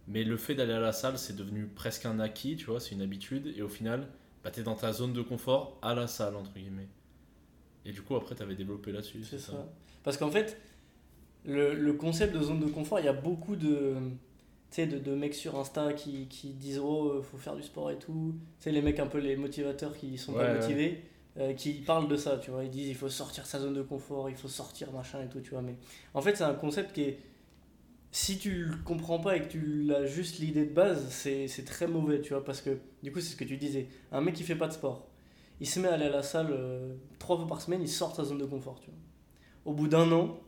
Speaker 1: mais le fait d'aller à la salle c'est devenu presque un acquis, tu vois, c'est une habitude et au final bah, t'es dans ta zone de confort à la salle entre guillemets. Et du coup après t'avais développé là-dessus,
Speaker 2: C'est ça. Parce qu'en fait, le, le concept de zone de confort, il y a beaucoup de, de, de mecs sur Insta qui, qui disent Oh, faut faire du sport et tout. Tu sais, les mecs un peu les motivateurs qui sont
Speaker 1: Ouais,
Speaker 2: pas
Speaker 1: ouais.
Speaker 2: Euh, qui parlent de ça, tu vois. Ils disent Il faut sortir sa zone de confort, il faut sortir machin et tout, tu vois. Mais en fait, c'est un concept qui est. Si tu le comprends pas et que tu as juste l'idée de base, c'est c'est très mauvais, tu vois. Parce que, du coup, c'est ce que tu disais. Un mec qui fait pas de sport, il se met à aller à la salle euh, trois fois par semaine, il sort de sa zone de confort, tu vois. Au bout d'un an,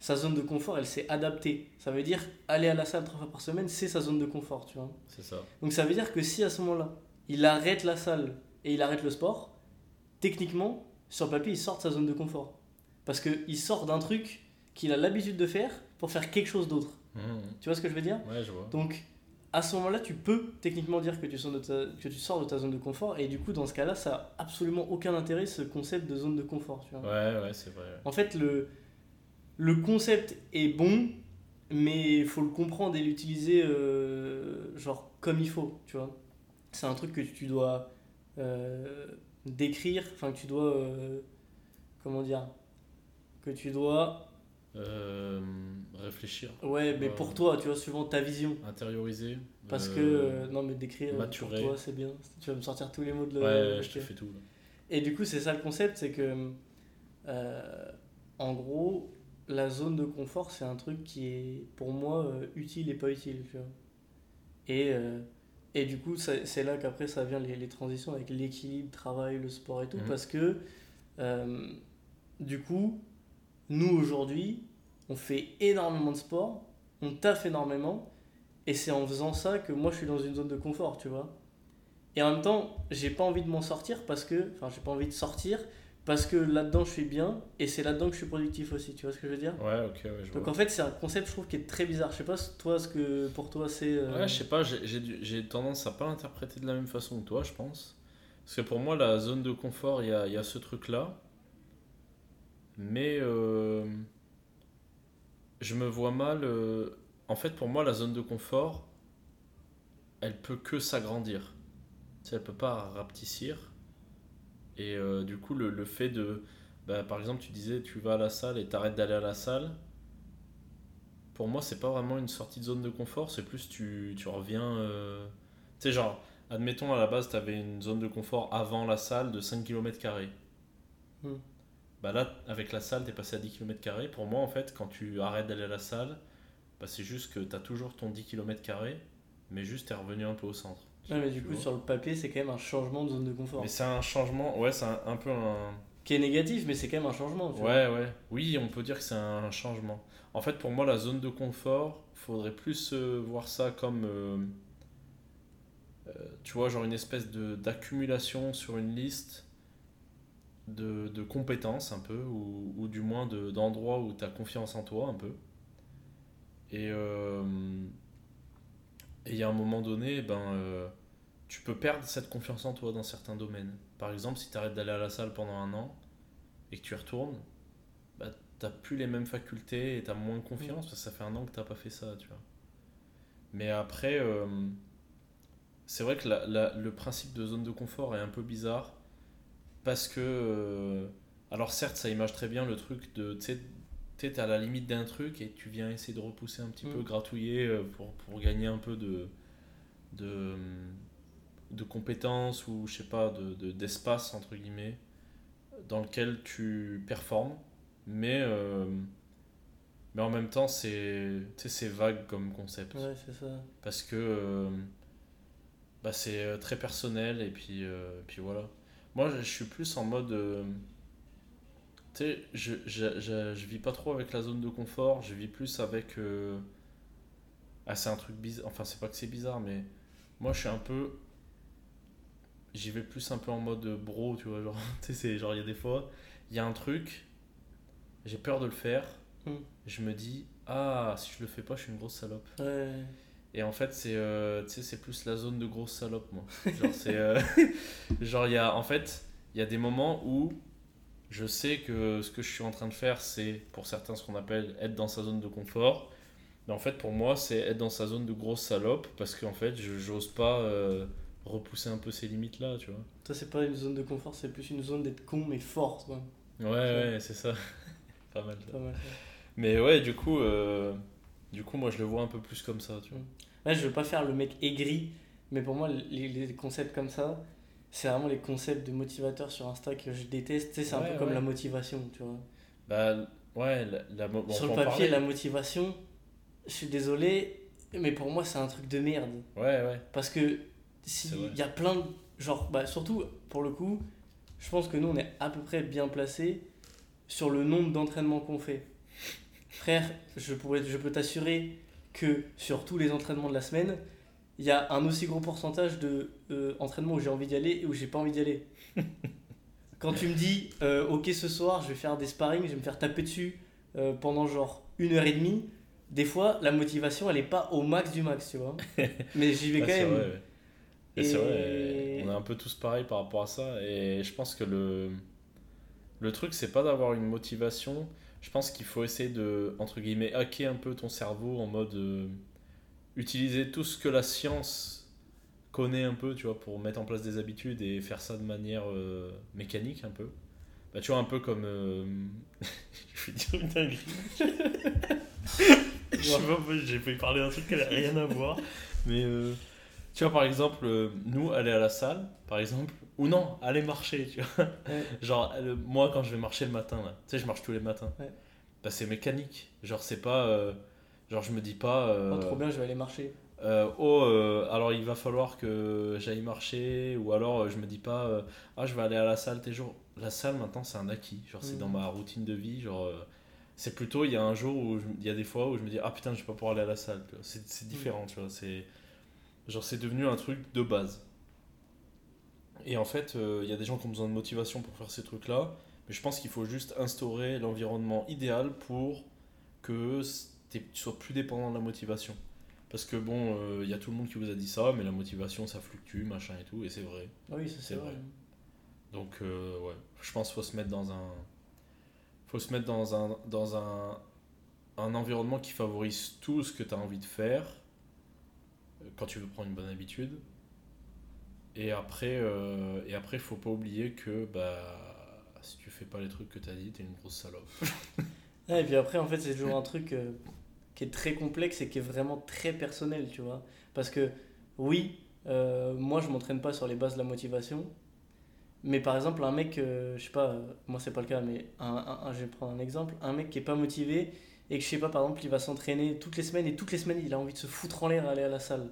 Speaker 2: sa zone de confort, elle s'est adaptée. Ça veut dire aller à la salle trois fois par semaine, c'est sa zone de confort, tu vois.
Speaker 1: C'est ça.
Speaker 2: Donc ça veut dire que si à ce moment-là, il arrête la salle et il arrête le sport, techniquement, sur le papier, il sort de sa zone de confort. Parce qu'il sort d'un truc qu'il a l'habitude de faire pour faire quelque chose d'autre.
Speaker 1: Mhm.
Speaker 2: Tu vois ce que je veux dire?
Speaker 1: Ouais, je vois.
Speaker 2: Donc à ce moment-là, tu peux techniquement dire que tu, sors de ta, que tu sors de ta zone de confort. Et du coup, dans ce cas-là, ça a absolument aucun intérêt, ce concept de zone de confort. Tu vois.
Speaker 1: Ouais, ouais, c'est vrai.
Speaker 2: En fait, le, le concept est bon, mais il faut le comprendre et l'utiliser euh, genre comme il faut, tu vois. C'est un truc que tu dois euh, décrire, enfin que tu dois... euh, comment dire Que tu dois...
Speaker 1: Euh, réfléchir,
Speaker 2: Ouais, mais
Speaker 1: Ouais.
Speaker 2: pour toi, tu vois, suivant ta vision.
Speaker 1: intérioriser.
Speaker 2: Parce
Speaker 1: euh,
Speaker 2: que... non, mais décrire
Speaker 1: maturer.
Speaker 2: pour toi, c'est bien. Tu vas me sortir tous les mots de...
Speaker 1: Ouais,
Speaker 2: ok.
Speaker 1: je te fais tout. là.
Speaker 2: Et du coup, c'est ça le concept, c'est que, en gros, la zone de confort, c'est un truc qui est, pour moi, euh, utile et pas utile, tu vois. Et, euh, et du coup, c'est là qu'après, ça vient les, les transitions avec l'équilibre, travail, le sport et tout,
Speaker 1: Mhm.
Speaker 2: parce que, euh, du coup, nous, aujourd'hui, on fait énormément de sport, on taffe énormément, et c'est en faisant ça que moi, je suis dans une zone de confort, tu vois. Et en même temps, j'ai pas envie de m'en sortir parce que. Enfin, j'ai pas envie de sortir parce que là-dedans je suis bien et c'est là-dedans que je suis productif aussi. Tu vois ce que je veux dire?
Speaker 1: Ouais, ok, ouais, je
Speaker 2: Donc
Speaker 1: vois.
Speaker 2: en fait, c'est un concept, je trouve, qui est très bizarre. Je sais pas, toi, ce que pour toi c'est. euh,
Speaker 1: Ouais, je sais pas, j'ai- tendance à pas l'interpréter de la même façon que toi, je pense. Parce que pour moi, la zone de confort, il y a, y a ce truc-là. Mais euh, je me vois mal. euh, en fait, pour moi, la zone de confort, elle peut que s'agrandir. Tu sais, elle peut pas rapetissir. Et euh, du coup, le, le fait de. bah, par exemple, tu disais, tu vas à la salle et t'arrêtes d'aller à la salle. Pour moi, c'est pas vraiment une sortie de zone de confort, c'est plus tu, tu reviens. euh, Tu sais, genre, admettons à la base, tu avais une zone de confort avant la salle de 5 km.
Speaker 2: Hmm.
Speaker 1: Bah là, avec la salle, tu es passé à 10 km. Pour moi, en fait, quand tu arrêtes d'aller à la salle, bah, c'est juste que tu as toujours ton 10 km, mais juste tu es revenu un peu au centre.
Speaker 2: Ouais, mais du coup,
Speaker 1: vois.
Speaker 2: sur le papier, c'est quand même un changement de zone de confort.
Speaker 1: Mais c'est un changement, ouais, c'est un, un peu un.
Speaker 2: Qui est négatif, mais c'est quand même un changement. Tu vois.
Speaker 1: Ouais, ouais. Oui, on peut dire que c'est un changement. En fait, pour moi, la zone de confort, faudrait plus euh, voir ça comme, euh, euh, tu vois, genre une espèce de d'accumulation sur une liste de, de compétences un peu, ou, ou du moins de- d'endroits où tu as confiance en toi un peu. Et euh, et il y a un moment donné, ben, euh, tu peux perdre cette confiance en toi dans certains domaines. Par exemple, si tu arrêtes d'aller à la salle pendant un an et que tu y retournes, bah, t'as plus les mêmes facultés et t'as moins confiance parce que ça fait un an que t'as pas fait ça, tu vois. Mais après, euh, c'est vrai que la- la- le principe de zone de confort est un peu bizarre parce que, euh, alors certes, ça image très bien le truc de, tu sais, à la limite d'un truc et tu viens essayer de repousser un petit
Speaker 2: Mm.
Speaker 1: peu, gratouiller euh, pour, pour gagner un peu de, de, de compétences ou je sais pas, de, de- d'espace entre guillemets dans lequel tu performes, mais, euh, mais en même temps c'est, vague comme concept
Speaker 2: Ouais, c'est ça.
Speaker 1: parce que euh, bah, c'est très personnel et puis, euh, puis voilà. Moi je suis plus en mode. Tu sais, je, je, je, je vis pas trop avec la zone de confort, je vis plus avec. euh, ah, c'est un truc bizarre, enfin, c'est pas que c'est bizarre, mais moi je suis un peu. J'y vais plus un peu en mode bro, tu vois. Genre, tu sais, genre, il y a des fois, il y a un truc, j'ai peur de le faire,
Speaker 2: Mm.
Speaker 1: je me dis, ah, si je le fais pas, je suis une grosse salope.
Speaker 2: Ouais.
Speaker 1: Et en fait, c'est euh, c'est plus la zone de grosse salope, moi. Genre, c'est. euh, genre, il y a. En fait, il y a des moments où je sais que ce que je suis en train de faire, c'est pour certains ce qu'on appelle être dans sa zone de confort. Mais en fait, pour moi, c'est être dans sa zone de grosse salope parce qu'en fait, je j'ose pas euh, repousser un peu ces limites-là, tu vois.
Speaker 2: Toi, c'est pas une zone de confort, c'est plus une zone d'être con mais fort.
Speaker 1: Ouais, ouais, c'est ça. pas mal. ça.
Speaker 2: Pas mal. ça.
Speaker 1: Mais ouais, du coup, euh, du coup, moi, je le vois un peu plus comme ça, tu vois.
Speaker 2: Là, je veux pas faire le mec aigri, mais pour moi, les, les concepts comme ça, c'est vraiment les concepts de motivateurs sur Insta que je déteste. Tu sais, c'est un
Speaker 1: Ouais,
Speaker 2: peu comme la motivation, tu vois.
Speaker 1: Bah, ouais, la, la, bon,
Speaker 2: sur le papier,
Speaker 1: parler.
Speaker 2: la motivation, je suis désolé, mais pour moi, c'est un truc de merde.
Speaker 1: Ouais, ouais.
Speaker 2: Parce que s'il y a plein de. Genre, bah, surtout pour le coup, je pense que nous, on est à peu près bien placés sur le nombre d'entraînements qu'on fait. frère, je, pourrais, je peux t'assurer que sur tous les entraînements de la semaine, il y a un aussi gros pourcentage de euh, entraînements où j'ai envie d'y aller et où j'ai pas envie d'y aller. Quand tu me dis, euh, ok, ce soir, je vais faire des sparring, je vais me faire taper dessus euh, pendant genre une heure et demie, des fois, la motivation, elle est pas au max du max, tu vois. Mais j'y vais
Speaker 1: Ouais,
Speaker 2: quand même.
Speaker 1: vrai, ouais. Et c'est vrai, on est un peu tous pareils par rapport à ça. Et je pense que le, le truc, c'est pas d'avoir une motivation. Je pense qu'il faut essayer de, entre guillemets, hacker un peu ton cerveau en mode. Utiliser tout ce que la science connaît un peu, tu vois, pour mettre en place des habitudes et faire ça de manière euh, mécanique un peu. Bah, tu vois, un peu comme. euh, je vais dire une dinguerie. Je sais pas, j'ai fait parler d'un truc qui n'a rien à voir. Mais euh, tu vois, par exemple, euh, nous, aller à la salle, par exemple, ou non, aller marcher, tu vois.
Speaker 2: Ouais.
Speaker 1: Genre, euh, moi, quand je vais marcher le matin, là, tu sais, je marche tous les matins.
Speaker 2: Ouais.
Speaker 1: Bah, c'est mécanique. Genre, c'est pas. euh, genre, je me dis pas. euh,
Speaker 2: Oh, trop bien, je vais aller marcher.
Speaker 1: euh, oh, euh, alors il va falloir que j'aille marcher, ou alors je me dis pas, ah, je vais aller à la salle tes jours. La salle maintenant c'est un acquis, genre c'est
Speaker 2: Mm.
Speaker 1: dans ma routine de vie, genre c'est plutôt, il y a un jour où il y a des fois où je me dis, ah putain, je vais pas pouvoir aller à la salle, c'est c'est différent, tu vois, c'est genre c'est devenu un truc de base. Et en fait, il y a des gens qui ont besoin de motivation pour faire ces trucs-là, mais je pense qu'il faut juste instaurer l'environnement idéal pour que tu sois plus dépendant de la motivation. Parce que bon, euh, il y a tout le monde qui vous a dit ça, mais la motivation ça fluctue, machin et tout, et c'est vrai.
Speaker 2: Oui, c'est vrai.
Speaker 1: Donc euh, ouais, je pense qu'il faut se mettre dans un faut se mettre dans un dans un, un environnement qui favorise tout ce que tu as envie de faire euh, quand tu veux prendre une bonne habitude. Et après euh, et après faut pas oublier que bah si tu fais pas les trucs que tu as dit, tu es une grosse salope.
Speaker 2: Et puis après, en fait, c'est toujours un truc euh, qui est très complexe et qui est vraiment très personnel, tu vois. Parce que, oui, euh, moi, je m'entraîne pas sur les bases de la motivation. Mais par exemple, un mec, euh, je sais pas, euh, moi, c'est pas le cas, mais un, un- un- je vais prendre un exemple. Un mec qui est pas motivé et que, je sais pas, par exemple, il va s'entraîner toutes les semaines et toutes les semaines, il a envie de se foutre en l'air à aller à la salle.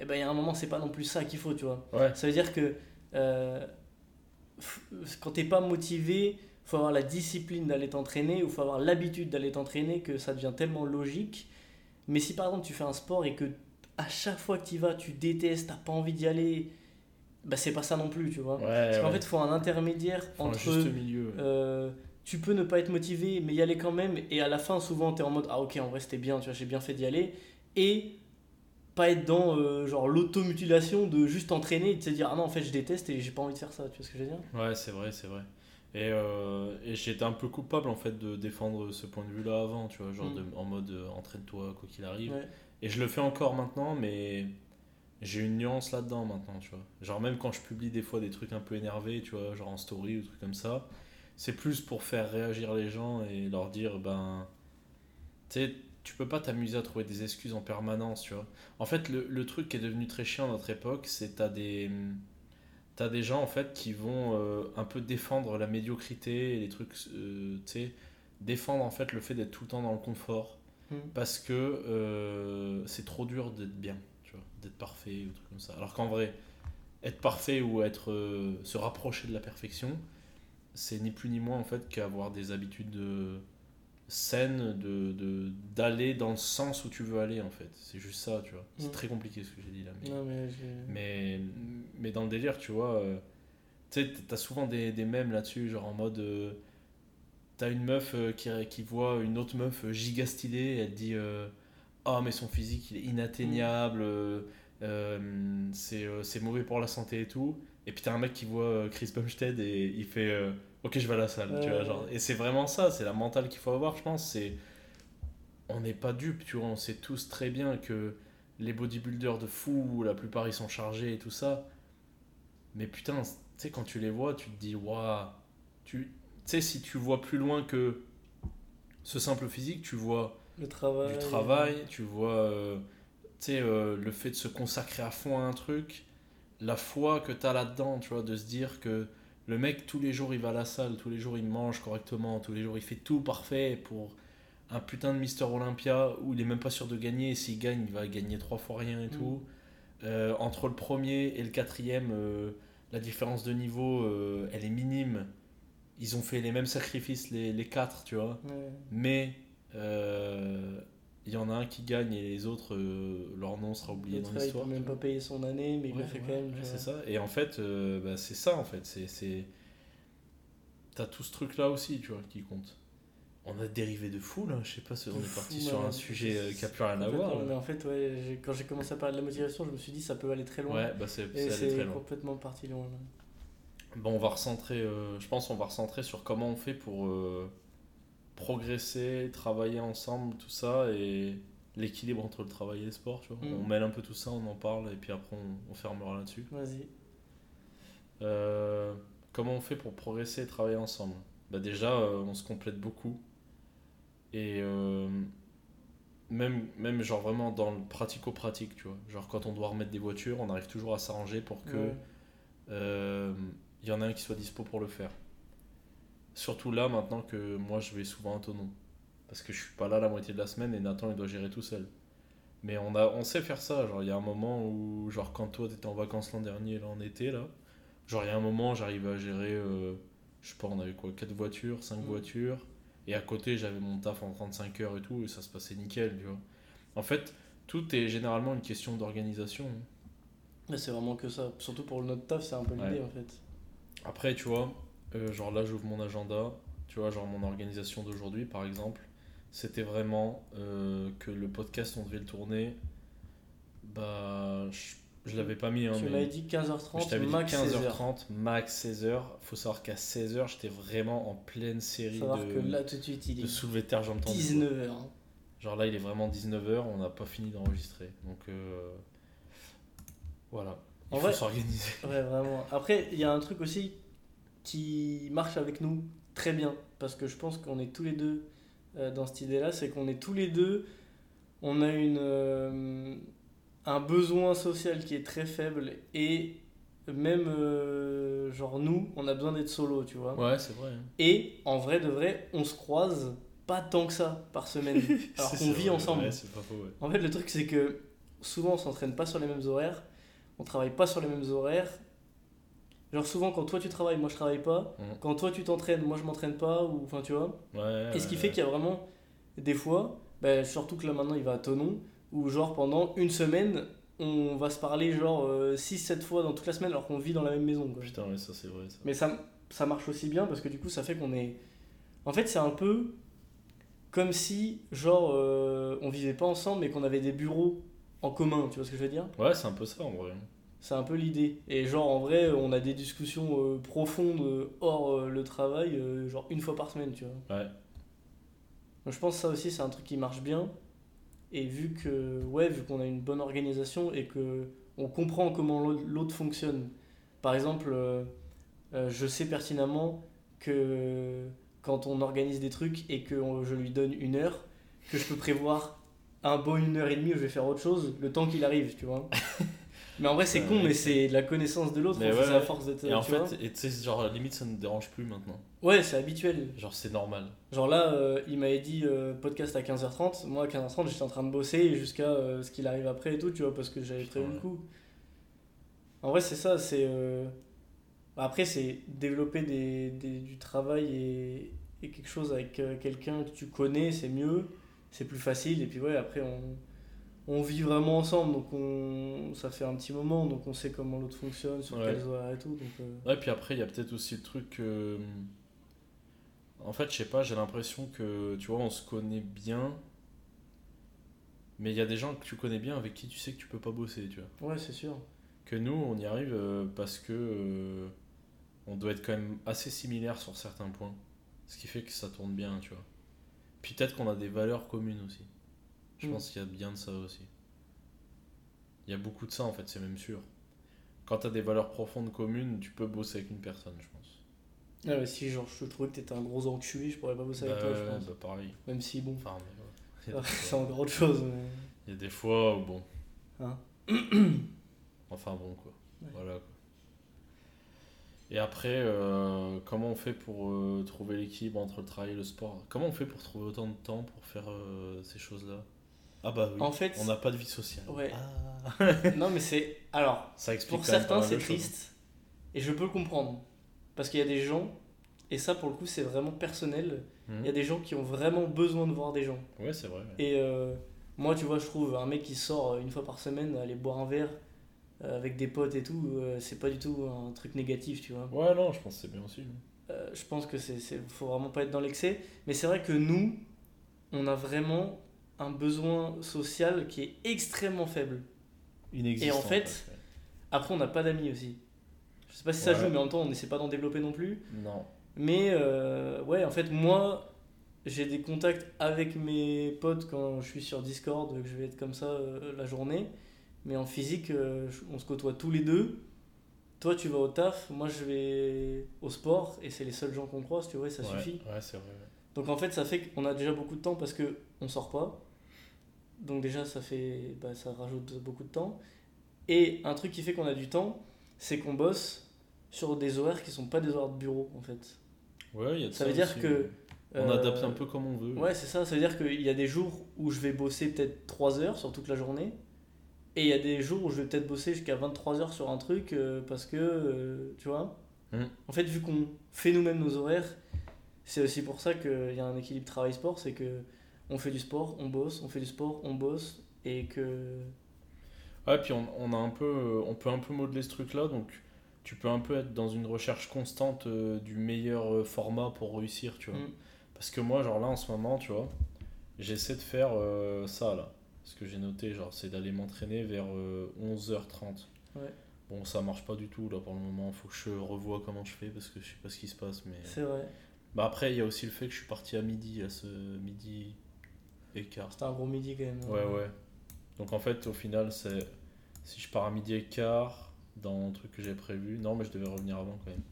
Speaker 2: Et ben, il y a un moment, c'est pas non plus ça qu'il faut, tu vois.
Speaker 1: Ouais.
Speaker 2: Ça veut dire que quand t'es pas motivé, faut avoir la discipline d'aller t'entraîner ou faut avoir l'habitude d'aller t'entraîner que ça devient tellement logique. Mais si par exemple tu fais un sport et que à chaque fois que tu y vas, tu détestes, t'as pas envie d'y aller, bah c'est pas ça non plus, tu vois.
Speaker 1: Ouais,
Speaker 2: Parce qu'en
Speaker 1: ouais.
Speaker 2: fait, il faut un intermédiaire
Speaker 1: Faut un
Speaker 2: entre
Speaker 1: juste milieu. ouais.
Speaker 2: euh, tu peux ne pas être motivé, mais y aller quand même. Et à la fin, souvent, tu es en mode Ah, ok, en vrai, c'était bien, tu vois, j'ai bien fait d'y aller. Et pas être dans euh, genre l'automutilation de juste t'entraîner et de se dire Ah non, en fait, je déteste et j'ai pas envie de faire ça. Tu vois ce que je veux dire?
Speaker 1: Ouais, c'est vrai, c'est vrai. Et, euh, et j'étais un peu coupable en fait de défendre ce point de vue-là avant, tu vois, genre
Speaker 2: Mm.
Speaker 1: de- en mode euh, entraîne-toi quoi qu'il arrive.
Speaker 2: Ouais.
Speaker 1: Et je le fais encore maintenant, mais j'ai une nuance là-dedans maintenant, tu vois. Genre même quand je publie des fois des trucs un peu énervés, tu vois, genre en story ou trucs comme ça, c'est plus pour faire réagir les gens et leur dire, ben, tu sais, tu peux pas t'amuser à trouver des excuses en permanence, tu vois. En fait, le, le truc qui est devenu très chiant à notre époque, c'est t'as des... T'as des gens en fait qui vont euh, un peu défendre la médiocrité et les trucs, euh, tu sais, défendre en fait le fait d'être tout le temps dans le confort
Speaker 2: Mm.
Speaker 1: parce que euh, c'est trop dur d'être bien, tu vois, d'être parfait ou trucs comme ça. Alors qu'en vrai, être parfait ou être se rapprocher de la perfection, c'est ni plus ni moins en fait qu'avoir des habitudes de saines, de de- d'aller dans le sens où tu veux aller en fait. C'est juste ça, tu vois. C'est
Speaker 2: Mm.
Speaker 1: très compliqué ce que j'ai dit là. mais-
Speaker 2: Non, mais
Speaker 1: mais, mais dans le délire, tu vois, euh, tu sais, t'as souvent des, des mèmes là-dessus, genre en mode. euh, t'as une meuf euh, qui, qui voit une autre meuf giga stylée, et elle dit Ah, mais son physique, il est inatteignable, c'est c'est mauvais pour la santé et tout. Et puis t'as un mec qui voit Chris Bumstead et il fait Ok, je vais à la salle, tu vois. Genre, et c'est vraiment ça, c'est la mentale qu'il faut avoir, je pense. C'est. On n'est pas dupes, tu vois, on sait tous très bien que les bodybuilders de fou, la plupart ils sont chargés et tout ça. Mais putain, tu sais, quand tu les vois, tu te dis, waouh. Tu sais, si tu vois plus loin que ce simple physique, tu vois
Speaker 2: le travail.
Speaker 1: du travail, tu vois euh, tu sais, euh, le fait de se consacrer à fond à un truc, la foi que tu as là-dedans, tu vois, de se dire que le mec, tous les jours, il va à la salle, tous les jours, il mange correctement, tous les jours, il fait tout parfait pour un putain de Mister Olympia où il est même pas sûr de gagner. et S'il gagne, il va gagner trois fois rien et
Speaker 2: Mm.
Speaker 1: tout. Euh, entre le premier et le quatrième, euh, la différence de niveau, euh, elle est minime. Ils ont fait les mêmes sacrifices, les, les quatre, tu vois. Mais il y en a un qui gagne et les autres, euh, leur nom sera oublié dans
Speaker 2: L'autre, il
Speaker 1: l'histoire.
Speaker 2: peut même pas payer son année, mais il
Speaker 1: Ouais,
Speaker 2: le fait
Speaker 1: ouais,
Speaker 2: quand même.
Speaker 1: ouais, c'est ça. Et en fait, euh, bah, c'est ça en fait. C'est. T'as tout ce truc là aussi, tu vois, qui compte. On a dérivé de fou là, je sais pas, si on est
Speaker 2: fou,
Speaker 1: parti sur un sujet euh, qui a plus rien à voir.
Speaker 2: Mais en fait, ouais, quand j'ai commencé à parler de la motivation, je me suis dit ça peut aller très loin.
Speaker 1: Ouais, bah c'est,
Speaker 2: complètement parti loin. là.
Speaker 1: Bon, on va recentrer, euh, je pense on va recentrer sur comment on fait pour progresser, travailler ensemble, tout ça, et l'équilibre entre le travail et le sport, tu vois.
Speaker 2: Mm.
Speaker 1: On mêle un peu tout ça, on en parle, et puis après on, on fermera là-dessus.
Speaker 2: Vas-y.
Speaker 1: Euh, comment on fait pour progresser et travailler ensemble? Bah Déjà, euh, on se complète beaucoup. Et euh, même, même genre vraiment dans le pratico-pratique, tu vois. Genre quand on doit remettre des voitures, on arrive toujours à s'arranger pour que
Speaker 2: Ouais.
Speaker 1: il y en a un qui soit dispo pour le faire. Surtout là, maintenant que moi je vais souvent autonome. Parce que je suis pas là la moitié de la semaine et Nathan il doit gérer tout seul. Mais on, a, on sait faire ça. Genre, il y a un moment où, genre, quand toi t'étais en vacances l'an dernier, là en été, là, genre, il y a un moment, j'arrivais à gérer, euh, je sais pas, on avait quoi, 4 voitures, 5
Speaker 2: Mm.
Speaker 1: voitures. Et à côté, j'avais mon taf en 35 heures et tout, et ça se passait nickel, tu vois. En fait, tout est généralement une question d'organisation. hein.
Speaker 2: Mais c'est vraiment que ça. Surtout pour notre taf, c'est un peu l'idée
Speaker 1: Ouais.
Speaker 2: en fait.
Speaker 1: Après, tu vois, euh, genre là, j'ouvre mon agenda, tu vois, genre mon organisation d'aujourd'hui, par exemple, c'était vraiment euh, que le podcast, on devait le tourner, bah, je, je l'avais pas mis, hein,
Speaker 2: tu m'avais dit
Speaker 1: je
Speaker 2: 15h30,
Speaker 1: t'avais dit
Speaker 2: max 16h.
Speaker 1: 15h30, max 16h. Faut savoir qu'à 16h, j'étais vraiment en pleine série
Speaker 2: savoir
Speaker 1: de,
Speaker 2: que là tout de suite il
Speaker 1: de
Speaker 2: est
Speaker 1: soulevé de terre, jambes tendues.
Speaker 2: 19h.
Speaker 1: Genre là, il est vraiment 19h, on n'a pas fini d'enregistrer. Donc euh, voilà, il
Speaker 2: En
Speaker 1: faut s'organiser.
Speaker 2: Ouais, vraiment. Après, il y a un truc aussi qui marche avec nous très bien. Parce que je pense qu'on est tous les deux euh, dans cette idée-là. C'est qu'on est tous les deux. On a une, euh, un besoin social qui est très faible. Et même, euh, genre, nous, on a besoin d'être solo, tu vois.
Speaker 1: Ouais, c'est vrai. hein.
Speaker 2: Et en vrai de vrai, on se croise pas tant que ça par semaine. alors qu'on vit
Speaker 1: vrai,
Speaker 2: ensemble.
Speaker 1: ouais, c'est pas faux, ouais.
Speaker 2: En fait, le truc, c'est que souvent, on s'entraîne pas sur les mêmes horaires, on travaille pas sur les mêmes horaires. Genre, souvent, quand toi tu travailles, moi je travaille pas.
Speaker 1: Mhm.
Speaker 2: Quand toi tu t'entraînes, moi je m'entraîne pas, ou enfin, tu vois.
Speaker 1: Ouais,
Speaker 2: Et ce qui
Speaker 1: ouais,
Speaker 2: fait qu'il y a vraiment des fois, bah, surtout que là maintenant il va à Tonon, où genre pendant une semaine, on va se parler genre 6-7 fois dans toute la semaine alors qu'on vit dans la même maison. quoi.
Speaker 1: Putain, ouais, ça c'est vrai. Ça.
Speaker 2: Mais ça, ça marche aussi bien parce que du coup, ça fait qu'on est. En fait, c'est un peu comme si, genre, euh, on vivait pas ensemble mais qu'on avait des bureaux en commun, tu vois ce que je veux dire?
Speaker 1: Ouais, c'est un peu ça en vrai.
Speaker 2: C'est un peu l'idée. Et genre, en vrai, on a des discussions euh, profondes euh, hors euh, le travail, genre une fois par semaine, tu vois.
Speaker 1: Ouais.
Speaker 2: Donc je pense que ça aussi, c'est un truc qui marche bien. Et vu que, ouais, vu qu'on a une bonne organisation et que on comprend comment l'autre- fonctionne. Par exemple, je sais pertinemment que quand on organise des trucs et que je lui donne une heure, que je peux prévoir un bon une heure et demie où je vais faire autre chose le temps qu'il arrive, tu vois. mais en vrai, c'est con,
Speaker 1: Ouais.
Speaker 2: mais c'est la connaissance de l'autre,
Speaker 1: Mais ouais,
Speaker 2: ça à force d'être.
Speaker 1: Et en
Speaker 2: tu vois.
Speaker 1: fait, et tu sais, genre, limite, ça ne dérange plus maintenant.
Speaker 2: Ouais, c'est habituel.
Speaker 1: Genre, c'est normal.
Speaker 2: Genre là, euh, il m'avait dit euh, podcast à 15h30. Moi, à 15h30, j'étais en train de bosser jusqu'à euh, ce qu'il arrive après et tout, tu vois, parce que j'avais prévu le coup. En vrai, c'est ça, c'est. euh, Après, c'est développer des, des- du travail et, et quelque chose avec euh, quelqu'un que tu connais, c'est mieux, c'est plus facile. Et puis, ouais, après, on, on vit vraiment ensemble, donc on, ça fait un petit moment, donc on sait comment l'autre fonctionne, sur
Speaker 1: Ouais.
Speaker 2: quels horaires et tout. Donc, euh,
Speaker 1: Ouais, puis après, il y a peut-être aussi le truc que. En fait, je sais pas, j'ai l'impression que, tu vois, on se connaît bien. Mais il y a des gens que tu connais bien avec qui tu sais que tu peux pas bosser, tu vois.
Speaker 2: ouais, c'est sûr.
Speaker 1: Que nous, on y arrive euh, parce que. euh, on doit être quand même assez similaires sur certains points. Ce qui fait que ça tourne bien, tu vois. Puis peut-être qu'on a des valeurs communes aussi. Je
Speaker 2: Mm.
Speaker 1: pense qu'il y a bien de ça aussi. Il y a beaucoup de ça en fait, c'est même sûr. Quand tu as des valeurs profondes communes, tu peux bosser avec une personne, je pense.
Speaker 2: Ah ouais, si genre, je trouvais que t'étais un gros enculé, je pourrais pas bosser avec
Speaker 1: Bah
Speaker 2: toi, je
Speaker 1: ouais,
Speaker 2: pense.
Speaker 1: bah pareil.
Speaker 2: Même si, bon,
Speaker 1: Enfin, mais ouais.
Speaker 2: C'est encore autre chose. Mais...
Speaker 1: il y a des fois où bon.
Speaker 2: Hein
Speaker 1: enfin bon quoi.
Speaker 2: Ouais.
Speaker 1: Voilà quoi. Et après, euh, comment on fait pour euh, trouver l'équilibre entre le travail et le sport? Comment on fait pour trouver autant de temps pour faire euh, ces choses-là? Ah bah oui.
Speaker 2: En fait,
Speaker 1: On n'a pas de vie sociale.
Speaker 2: Ouais.
Speaker 1: Ah.
Speaker 2: non, mais c'est. Alors,
Speaker 1: Ça explique
Speaker 2: pour certains, c'est triste. Et je peux le comprendre. Parce qu'il y a des gens, et ça pour le coup, c'est vraiment personnel.
Speaker 1: Mhm.
Speaker 2: Il y a des gens qui ont vraiment besoin de voir des gens.
Speaker 1: Ouais, c'est vrai. ouais.
Speaker 2: Et euh, Moi, tu vois, je trouve un mec qui sort une fois par semaine, aller boire un verre euh, avec des potes et tout, euh, c'est pas du tout un truc négatif, tu vois.
Speaker 1: Ouais, non, je pense que c'est bien aussi.
Speaker 2: Euh, je pense que c'est, c'est faut vraiment pas être dans l'excès. Mais c'est vrai que nous, on a vraiment un besoin social qui est extrêmement faible. Et en fait, Après, on n'a pas d'amis aussi. Je sais pas si ça
Speaker 1: Ouais.
Speaker 2: joue, mais en même temps, on n'essaie pas d'en développer non plus.
Speaker 1: Non.
Speaker 2: Mais euh, ouais, en fait, moi, j'ai des contacts avec mes potes quand je suis sur Discord, que je vais être comme ça euh, la journée. Mais en physique, euh, on se côtoie tous les deux. Toi, tu vas au taf, moi, je vais au sport, et c'est les seuls gens qu'on croise, tu vois, ça
Speaker 1: ouais,
Speaker 2: suffit.
Speaker 1: Ouais, c'est vrai.
Speaker 2: Donc en fait, ça fait qu'on a déjà beaucoup de temps parce que on sort pas. Donc déjà, ça fait, bah, ça rajoute beaucoup de temps. Et un truc qui fait qu'on a du temps, c'est qu'on bosse sur des horaires qui sont pas des horaires de bureau en fait.
Speaker 1: Ouais, il y a de
Speaker 2: Ça veut dire
Speaker 1: aussi.
Speaker 2: que
Speaker 1: On
Speaker 2: euh,
Speaker 1: adapte un peu comme on veut.
Speaker 2: Ouais, c'est ça. Ça veut dire qu'il y a des jours où je vais bosser peut-être 3 heures sur toute la journée. Et il y a des jours où je vais peut-être bosser jusqu'à 23 heures sur un truc euh, parce que, euh, tu vois.
Speaker 1: Mm.
Speaker 2: En fait, vu qu'on fait nous-mêmes nos horaires, c'est aussi pour ça qu'il y a un équilibre travail-sport. C'est que on fait du sport, on bosse, on fait du sport, on bosse. Et que.
Speaker 1: Ouais, puis on, on a un peu, euh, on peut un peu modeler ce truc-là, donc tu peux un peu être dans une recherche constante euh, du meilleur euh, format pour réussir, tu vois.
Speaker 2: Mm.
Speaker 1: Parce que moi, genre là, en ce moment, tu vois, j'essaie de faire euh, ça, là. Ce que j'ai noté, genre, c'est d'aller m'entraîner vers euh, 11h30.
Speaker 2: Ouais.
Speaker 1: Bon, ça marche pas du tout, là, pour le moment. Faut que je revoie comment je fais, parce que je sais pas ce qui se passe, mais...
Speaker 2: C'est vrai.
Speaker 1: Bah après, il y a aussi le fait que je suis parti à midi, à ce midi quart.
Speaker 2: C'était un gros midi quand même. hein.
Speaker 1: Ouais, ouais. Donc en fait, au final, c'est si je pars à midi et quart dans le truc que j'ai prévu. Non, mais je devais revenir avant quand même.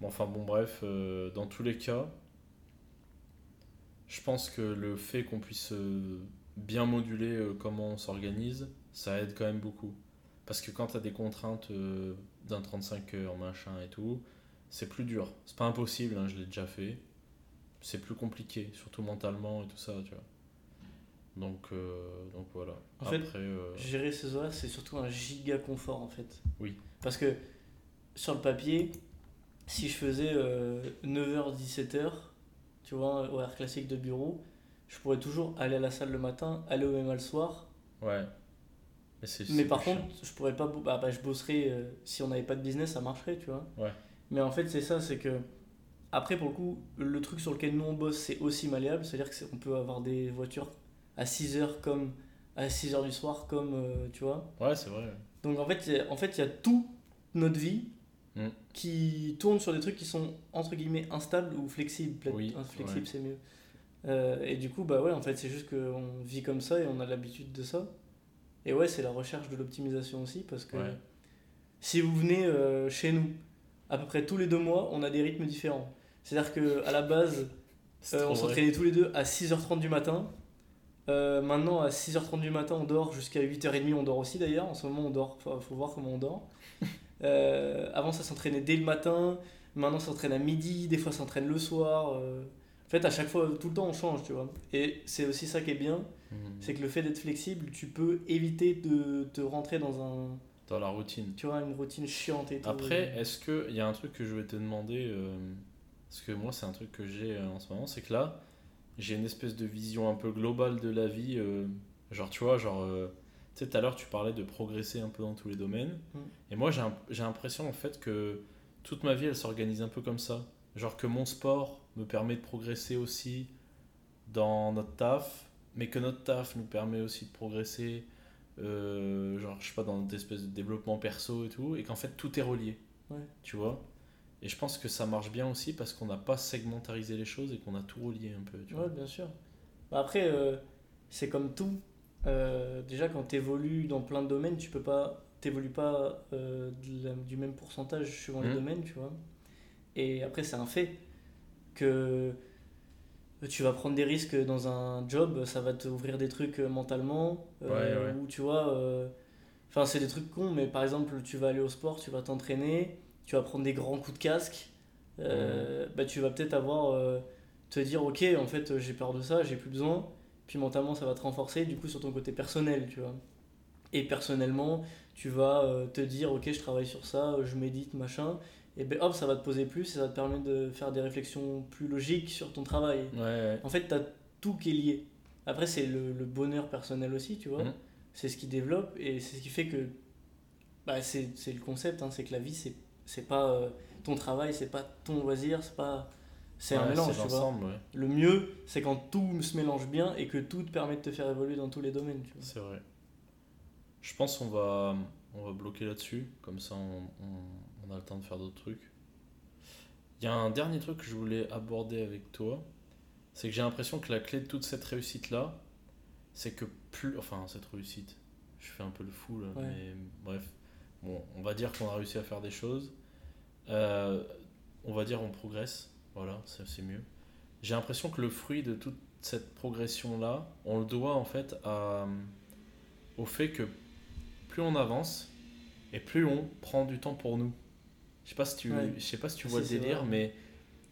Speaker 1: Bon, enfin, bon, bref, euh, dans tous les cas, je pense que le fait qu'on puisse euh, bien moduler euh, comment on s'organise, ça aide quand même beaucoup. Parce que quand tu as des contraintes d'un 35 heures, machin et tout, c'est plus dur. C'est pas impossible, hein, je l'ai déjà fait. C'est plus compliqué, surtout mentalement et tout ça, tu vois. Donc, euh, donc voilà.
Speaker 2: En fait,
Speaker 1: Après, euh,
Speaker 2: Gérer ses horaires, c'est surtout un giga confort en fait.
Speaker 1: Oui.
Speaker 2: Parce que sur le papier, si je faisais 9h-17h, tu vois, horaire classique de bureau, je pourrais toujours aller à la salle le matin, aller au MMA le soir.
Speaker 1: ouais. Mais, c'est-
Speaker 2: Mais par contre, je pourrais pas. Bah, bah, je bosserais. euh, si on n'avait pas de business, ça marcherait, tu vois.
Speaker 1: Ouais.
Speaker 2: Mais en fait, c'est ça, c'est que. Après, pour le coup, le truc sur lequel nous on bosse, c'est aussi malléable. C'est-à-dire qu'on peut avoir des voitures à 6h comme à 6h du soir, comme. euh, tu vois.
Speaker 1: Ouais, c'est vrai.
Speaker 2: Donc en fait, il y a- en fait, il y a toute notre vie
Speaker 1: Mm.
Speaker 2: qui tourne sur des trucs qui sont entre guillemets instables ou flexibles.
Speaker 1: Oui,
Speaker 2: hein, flexible,
Speaker 1: ouais.
Speaker 2: c'est mieux. Euh, et du coup, bah ouais, en fait, c'est juste qu'on vit comme ça et on a l'habitude de ça. Et ouais, c'est la recherche de l'optimisation aussi parce que
Speaker 1: Ouais.
Speaker 2: si vous venez euh, chez nous, à peu près tous les deux mois, on a des rythmes différents. C'est-à-dire que à la base, on s'entraînait tous les deux à 6h30 du matin. Euh, maintenant, à 6h30 du matin, on dort jusqu'à 8h30. On dort aussi d'ailleurs. En ce moment, on dort. Faut, faut voir comment on dort. Euh, avant, ça s'entraînait dès le matin. Maintenant, ça s'entraîne à midi. Des fois, ça s'entraîne le soir. Euh, En fait, à chaque fois, tout le temps, on change, tu vois. Et c'est aussi ça qui est bien.
Speaker 1: Mhm.
Speaker 2: C'est que le fait d'être flexible, tu peux éviter de te rentrer dans un,
Speaker 1: Dans la routine.
Speaker 2: tu vois, une routine chiante et tout.
Speaker 1: Après, est-ce qu'il y a un truc que je vais te demander Parce que moi, c'est un truc que j'ai en ce moment, c'est que là, j'ai une espèce de vision un peu globale de la vie. euh, genre, tu vois, genre, euh, tu sais, tout à l'heure, tu parlais de progresser un peu dans tous les domaines.
Speaker 2: Mm.
Speaker 1: Et moi, j'ai l'impression, en fait, que toute ma vie, elle s'organise un peu comme ça. Genre que mon sport me permet de progresser aussi dans notre taf, mais que notre taf nous permet aussi de progresser, euh, genre, je sais pas, dans notre espèce de développement perso et tout, et qu'en fait, tout est relié.
Speaker 2: Ouais.
Speaker 1: Tu vois? Et je pense que ça marche bien aussi parce qu'on n'a pas segmentarisé les choses et qu'on a tout relié un peu. Tu
Speaker 2: Ouais,
Speaker 1: vois
Speaker 2: bien sûr. Bah après, euh, c'est comme tout. Euh, déjà, quand tu évolues dans plein de domaines, tu peux pas, t'évolues pas euh, la- du même pourcentage suivant les
Speaker 1: Mhm.
Speaker 2: domaines, tu vois. Et après, c'est un fait que tu vas prendre des risques dans un job, ça va t'ouvrir des trucs mentalement,
Speaker 1: Ouais, ouais.
Speaker 2: ou tu vois. Enfin, c'est des trucs cons, mais par exemple, tu vas aller au sport, tu vas t'entraîner, tu vas prendre des grands coups de casque, euh, bah, tu vas peut-être avoir. euh, te dire, ok, en fait, euh, j'ai peur de ça, j'ai plus besoin, puis mentalement, ça va te renforcer, du coup, sur ton côté personnel, tu vois. Et personnellement, tu vas euh, te dire, ok, je travaille sur ça, je médite, machin, et ben hop, ça va te poser plus, et ça va te permettre de faire des réflexions plus logiques sur ton travail.
Speaker 1: Ouais, ouais.
Speaker 2: En fait, tu as tout qui est lié. Après, c'est le, le bonheur personnel aussi, tu vois.
Speaker 1: Mhm.
Speaker 2: C'est ce qui développe et c'est ce qui fait que. Bah, c'est c'est le concept, hein, c'est que la vie, c'est c'est pas euh, ton travail, c'est pas ton loisir, c'est pas. C'est un mélange, vois.
Speaker 1: ouais.
Speaker 2: Le mieux, c'est quand tout se mélange bien et que tout te permet de te faire évoluer dans tous les domaines.
Speaker 1: C'est vrai. Je pense qu'on va, on va bloquer là-dessus, comme ça on, on- on a le temps de faire d'autres trucs. Il y a un dernier truc que je voulais aborder avec toi, c'est que j'ai l'impression que la clé de toute cette réussite-là, c'est que plus... Enfin, cette réussite, je fais un peu le fou là,
Speaker 2: Ouais.
Speaker 1: mais bref. Bon, on va dire qu'on a réussi à faire des choses. Euh, on va dire on progresse, voilà, c'est mieux. J'ai l'impression que le fruit de toute cette progression-là, on le doit en fait à, au fait que plus on avance et plus on prend du temps pour nous. Je sais pas si tu,
Speaker 2: Ouais.
Speaker 1: je sais pas si tu vois le délire, mais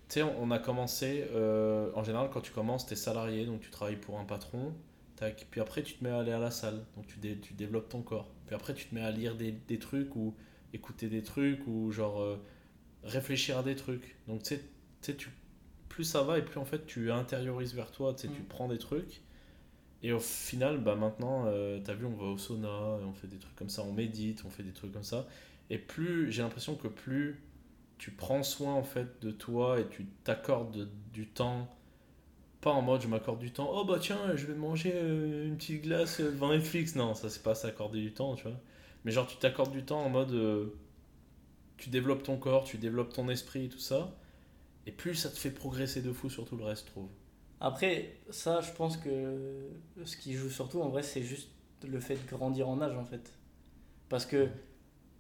Speaker 1: tu sais, on a commencé, euh, en général, quand tu commences, tu es salarié, donc tu travailles pour un patron, tac, puis après tu te mets à aller à la salle, donc tu, dé- tu développes ton corps. Puis après tu te mets à lire des, des trucs ou écouter des trucs ou genre euh, réfléchir à des trucs. Donc tu sais, tu plus ça va et plus en fait tu intériorises vers toi, tu sais, tu
Speaker 2: Mm.
Speaker 1: prends des trucs. Et au final, bah maintenant, euh, t'as vu, on va au sauna, on fait des trucs comme ça, on médite, on fait des trucs comme ça. Et plus, j'ai l'impression que plus tu prends soin en fait de toi et tu t'accordes du temps, pas en mode je m'accorde du temps, oh bah tiens, je vais manger euh, une petite glace euh, devant Netflix. Non, ça c'est pas s'accorder du temps, tu vois. Mais genre tu t'accordes du temps en mode euh, tu développes ton corps, tu développes ton esprit et tout ça. Et plus ça te fait progresser de fou sur tout le reste, je trouve.
Speaker 2: Après, ça, je pense que ce qui joue surtout, en vrai, c'est juste le fait de grandir en âge, en fait. Parce que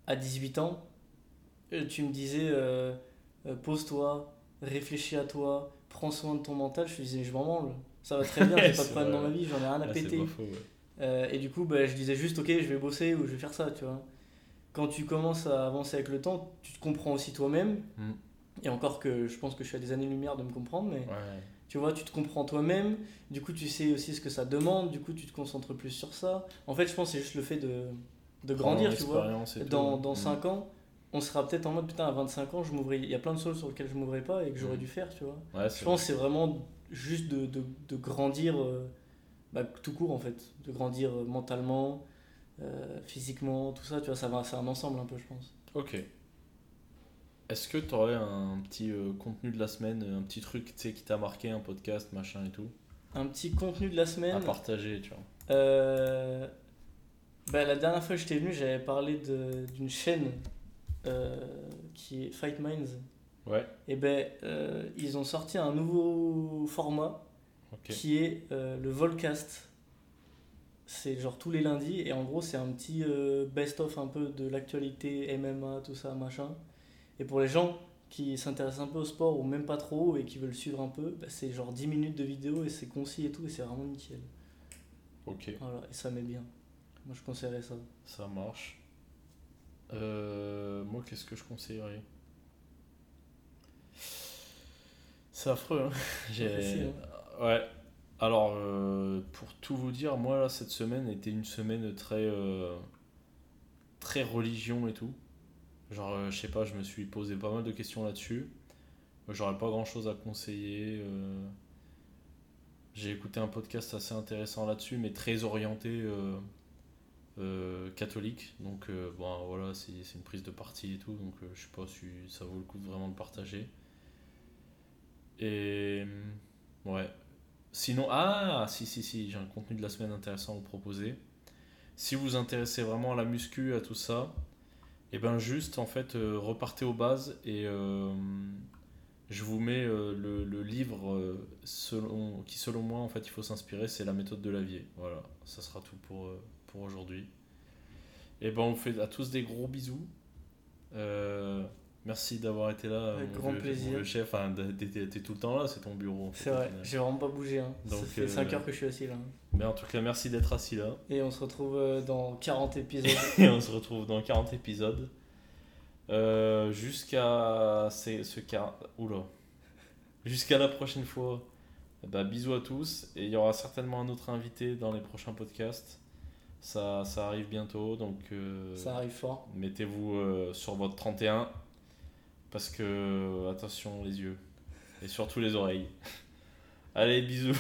Speaker 2: à 18 ans, euh, tu me disais, euh, euh, pose-toi, réfléchis à toi, prends soin de ton mental. Je te disais, je m'en branle. Ça va très bien, j'ai pas de problème
Speaker 1: vrai.
Speaker 2: dans ma vie, j'en ai rien à
Speaker 1: Ah,
Speaker 2: péter.
Speaker 1: pas faux, ouais.
Speaker 2: Euh, et du coup, bah, je disais juste, ok, je vais bosser ou je vais faire ça, tu vois. Quand tu commences à avancer avec le temps, tu te comprends aussi toi-même.
Speaker 1: Mm.
Speaker 2: Et encore que je pense que je suis à des années-lumière de me comprendre, mais
Speaker 1: Ouais.
Speaker 2: tu vois, tu te comprends toi-même. Du coup, tu sais aussi ce que ça demande. Du coup, tu te concentres plus sur ça. En fait, je pense que c'est juste le fait de, de grandir, tu vois. Dans, dans
Speaker 1: Mm.
Speaker 2: 5 ans, on sera peut-être en mode, putain, à 25 ans, je m'ouvrais. Il y a plein de choses sur lesquelles je m'ouvrais pas et que j'aurais
Speaker 1: Mm.
Speaker 2: dû faire, tu vois.
Speaker 1: Ouais,
Speaker 2: Je pense que c'est vraiment juste de, de, de grandir euh, bah, tout court en fait, de grandir euh, mentalement, euh, physiquement, tout ça, tu vois, ça va, c'est un ensemble un peu, je pense.
Speaker 1: Ok. Est-ce que tu aurais un petit euh, contenu de la semaine, un petit truc tu sais, qui t'a marqué, un podcast, machin et tout,
Speaker 2: Un petit contenu de la
Speaker 1: à
Speaker 2: semaine.
Speaker 1: partager, tu vois
Speaker 2: Euh, bah, la dernière fois que j'étais venu, j'avais parlé de- d'une chaîne euh, qui est Fight Minds.
Speaker 1: Ouais.
Speaker 2: Et ben, ils ont sorti un nouveau format qui est le Volcast. C'est genre tous les lundis et en gros c'est un petit euh, best-of un peu de l'actualité MMA, tout ça, machin. Et pour les gens qui s'intéressent un peu au sport ou même pas trop et qui veulent suivre un peu, bah, c'est genre 10 minutes de vidéo et c'est concis et tout et c'est vraiment nickel.
Speaker 1: Ok,
Speaker 2: Voilà, et ça met bien. Moi je conseillerais ça.
Speaker 1: ça marche. Euh, moi, qu'est-ce que je conseillerais? C'est affreux, hein J'ai-
Speaker 2: Facile,
Speaker 1: Ouais. Alors, euh, pour tout vous dire, moi, là, cette semaine était une semaine très, euh, très religion et tout. Genre, euh, je sais pas, je me suis posé pas mal de questions là-dessus. J'aurais pas grand-chose à conseiller. euh. J'ai écouté un podcast assez intéressant là-dessus, mais très orienté euh, euh, catholique. Donc, euh, bon, voilà, c'est une prise de parti et tout. Donc, euh, je sais pas si ça vaut le coup vraiment de partager. Et. Ouais. Sinon, ah, si, si, si, j'ai un contenu de la semaine intéressant à vous proposer. Si vous vous intéressez vraiment à la muscu, à tout ça, et ben juste, en fait, euh, repartez aux bases et euh, je vous mets euh, le, livre qui, selon moi, en fait, il faut s'inspirer, c'est La méthode de Lavier. Voilà, ça sera tout pour, pour aujourd'hui. Et ben, on vous fait à tous des gros bisous. Euh, merci d'avoir été là,
Speaker 2: Avec
Speaker 1: mon
Speaker 2: grand
Speaker 1: vieux-
Speaker 2: plaisir.
Speaker 1: mon chef. Enfin, t'es- tout le temps là, c'est ton bureau. en fait,
Speaker 2: C'est vrai, j'ai vraiment pas bougé. Hein.
Speaker 1: Donc,
Speaker 2: ça fait
Speaker 1: euh,
Speaker 2: 5 heures que je suis assis là.
Speaker 1: Mais en tout cas, merci d'être assis là.
Speaker 2: Et on se retrouve euh, dans 40 épisodes.
Speaker 1: Et on se retrouve dans 40 épisodes. Euh, Jusqu'à ce quar- Oula. Jusqu'à la prochaine fois. Bah, bisous à tous. Et il y aura certainement un autre invité dans les prochains podcasts. Ça, ça arrive bientôt. Donc euh,
Speaker 2: ça arrive fort.
Speaker 1: mettez-vous euh, sur votre 31. Parce que, attention les yeux. Et surtout les oreilles. Allez, bisous.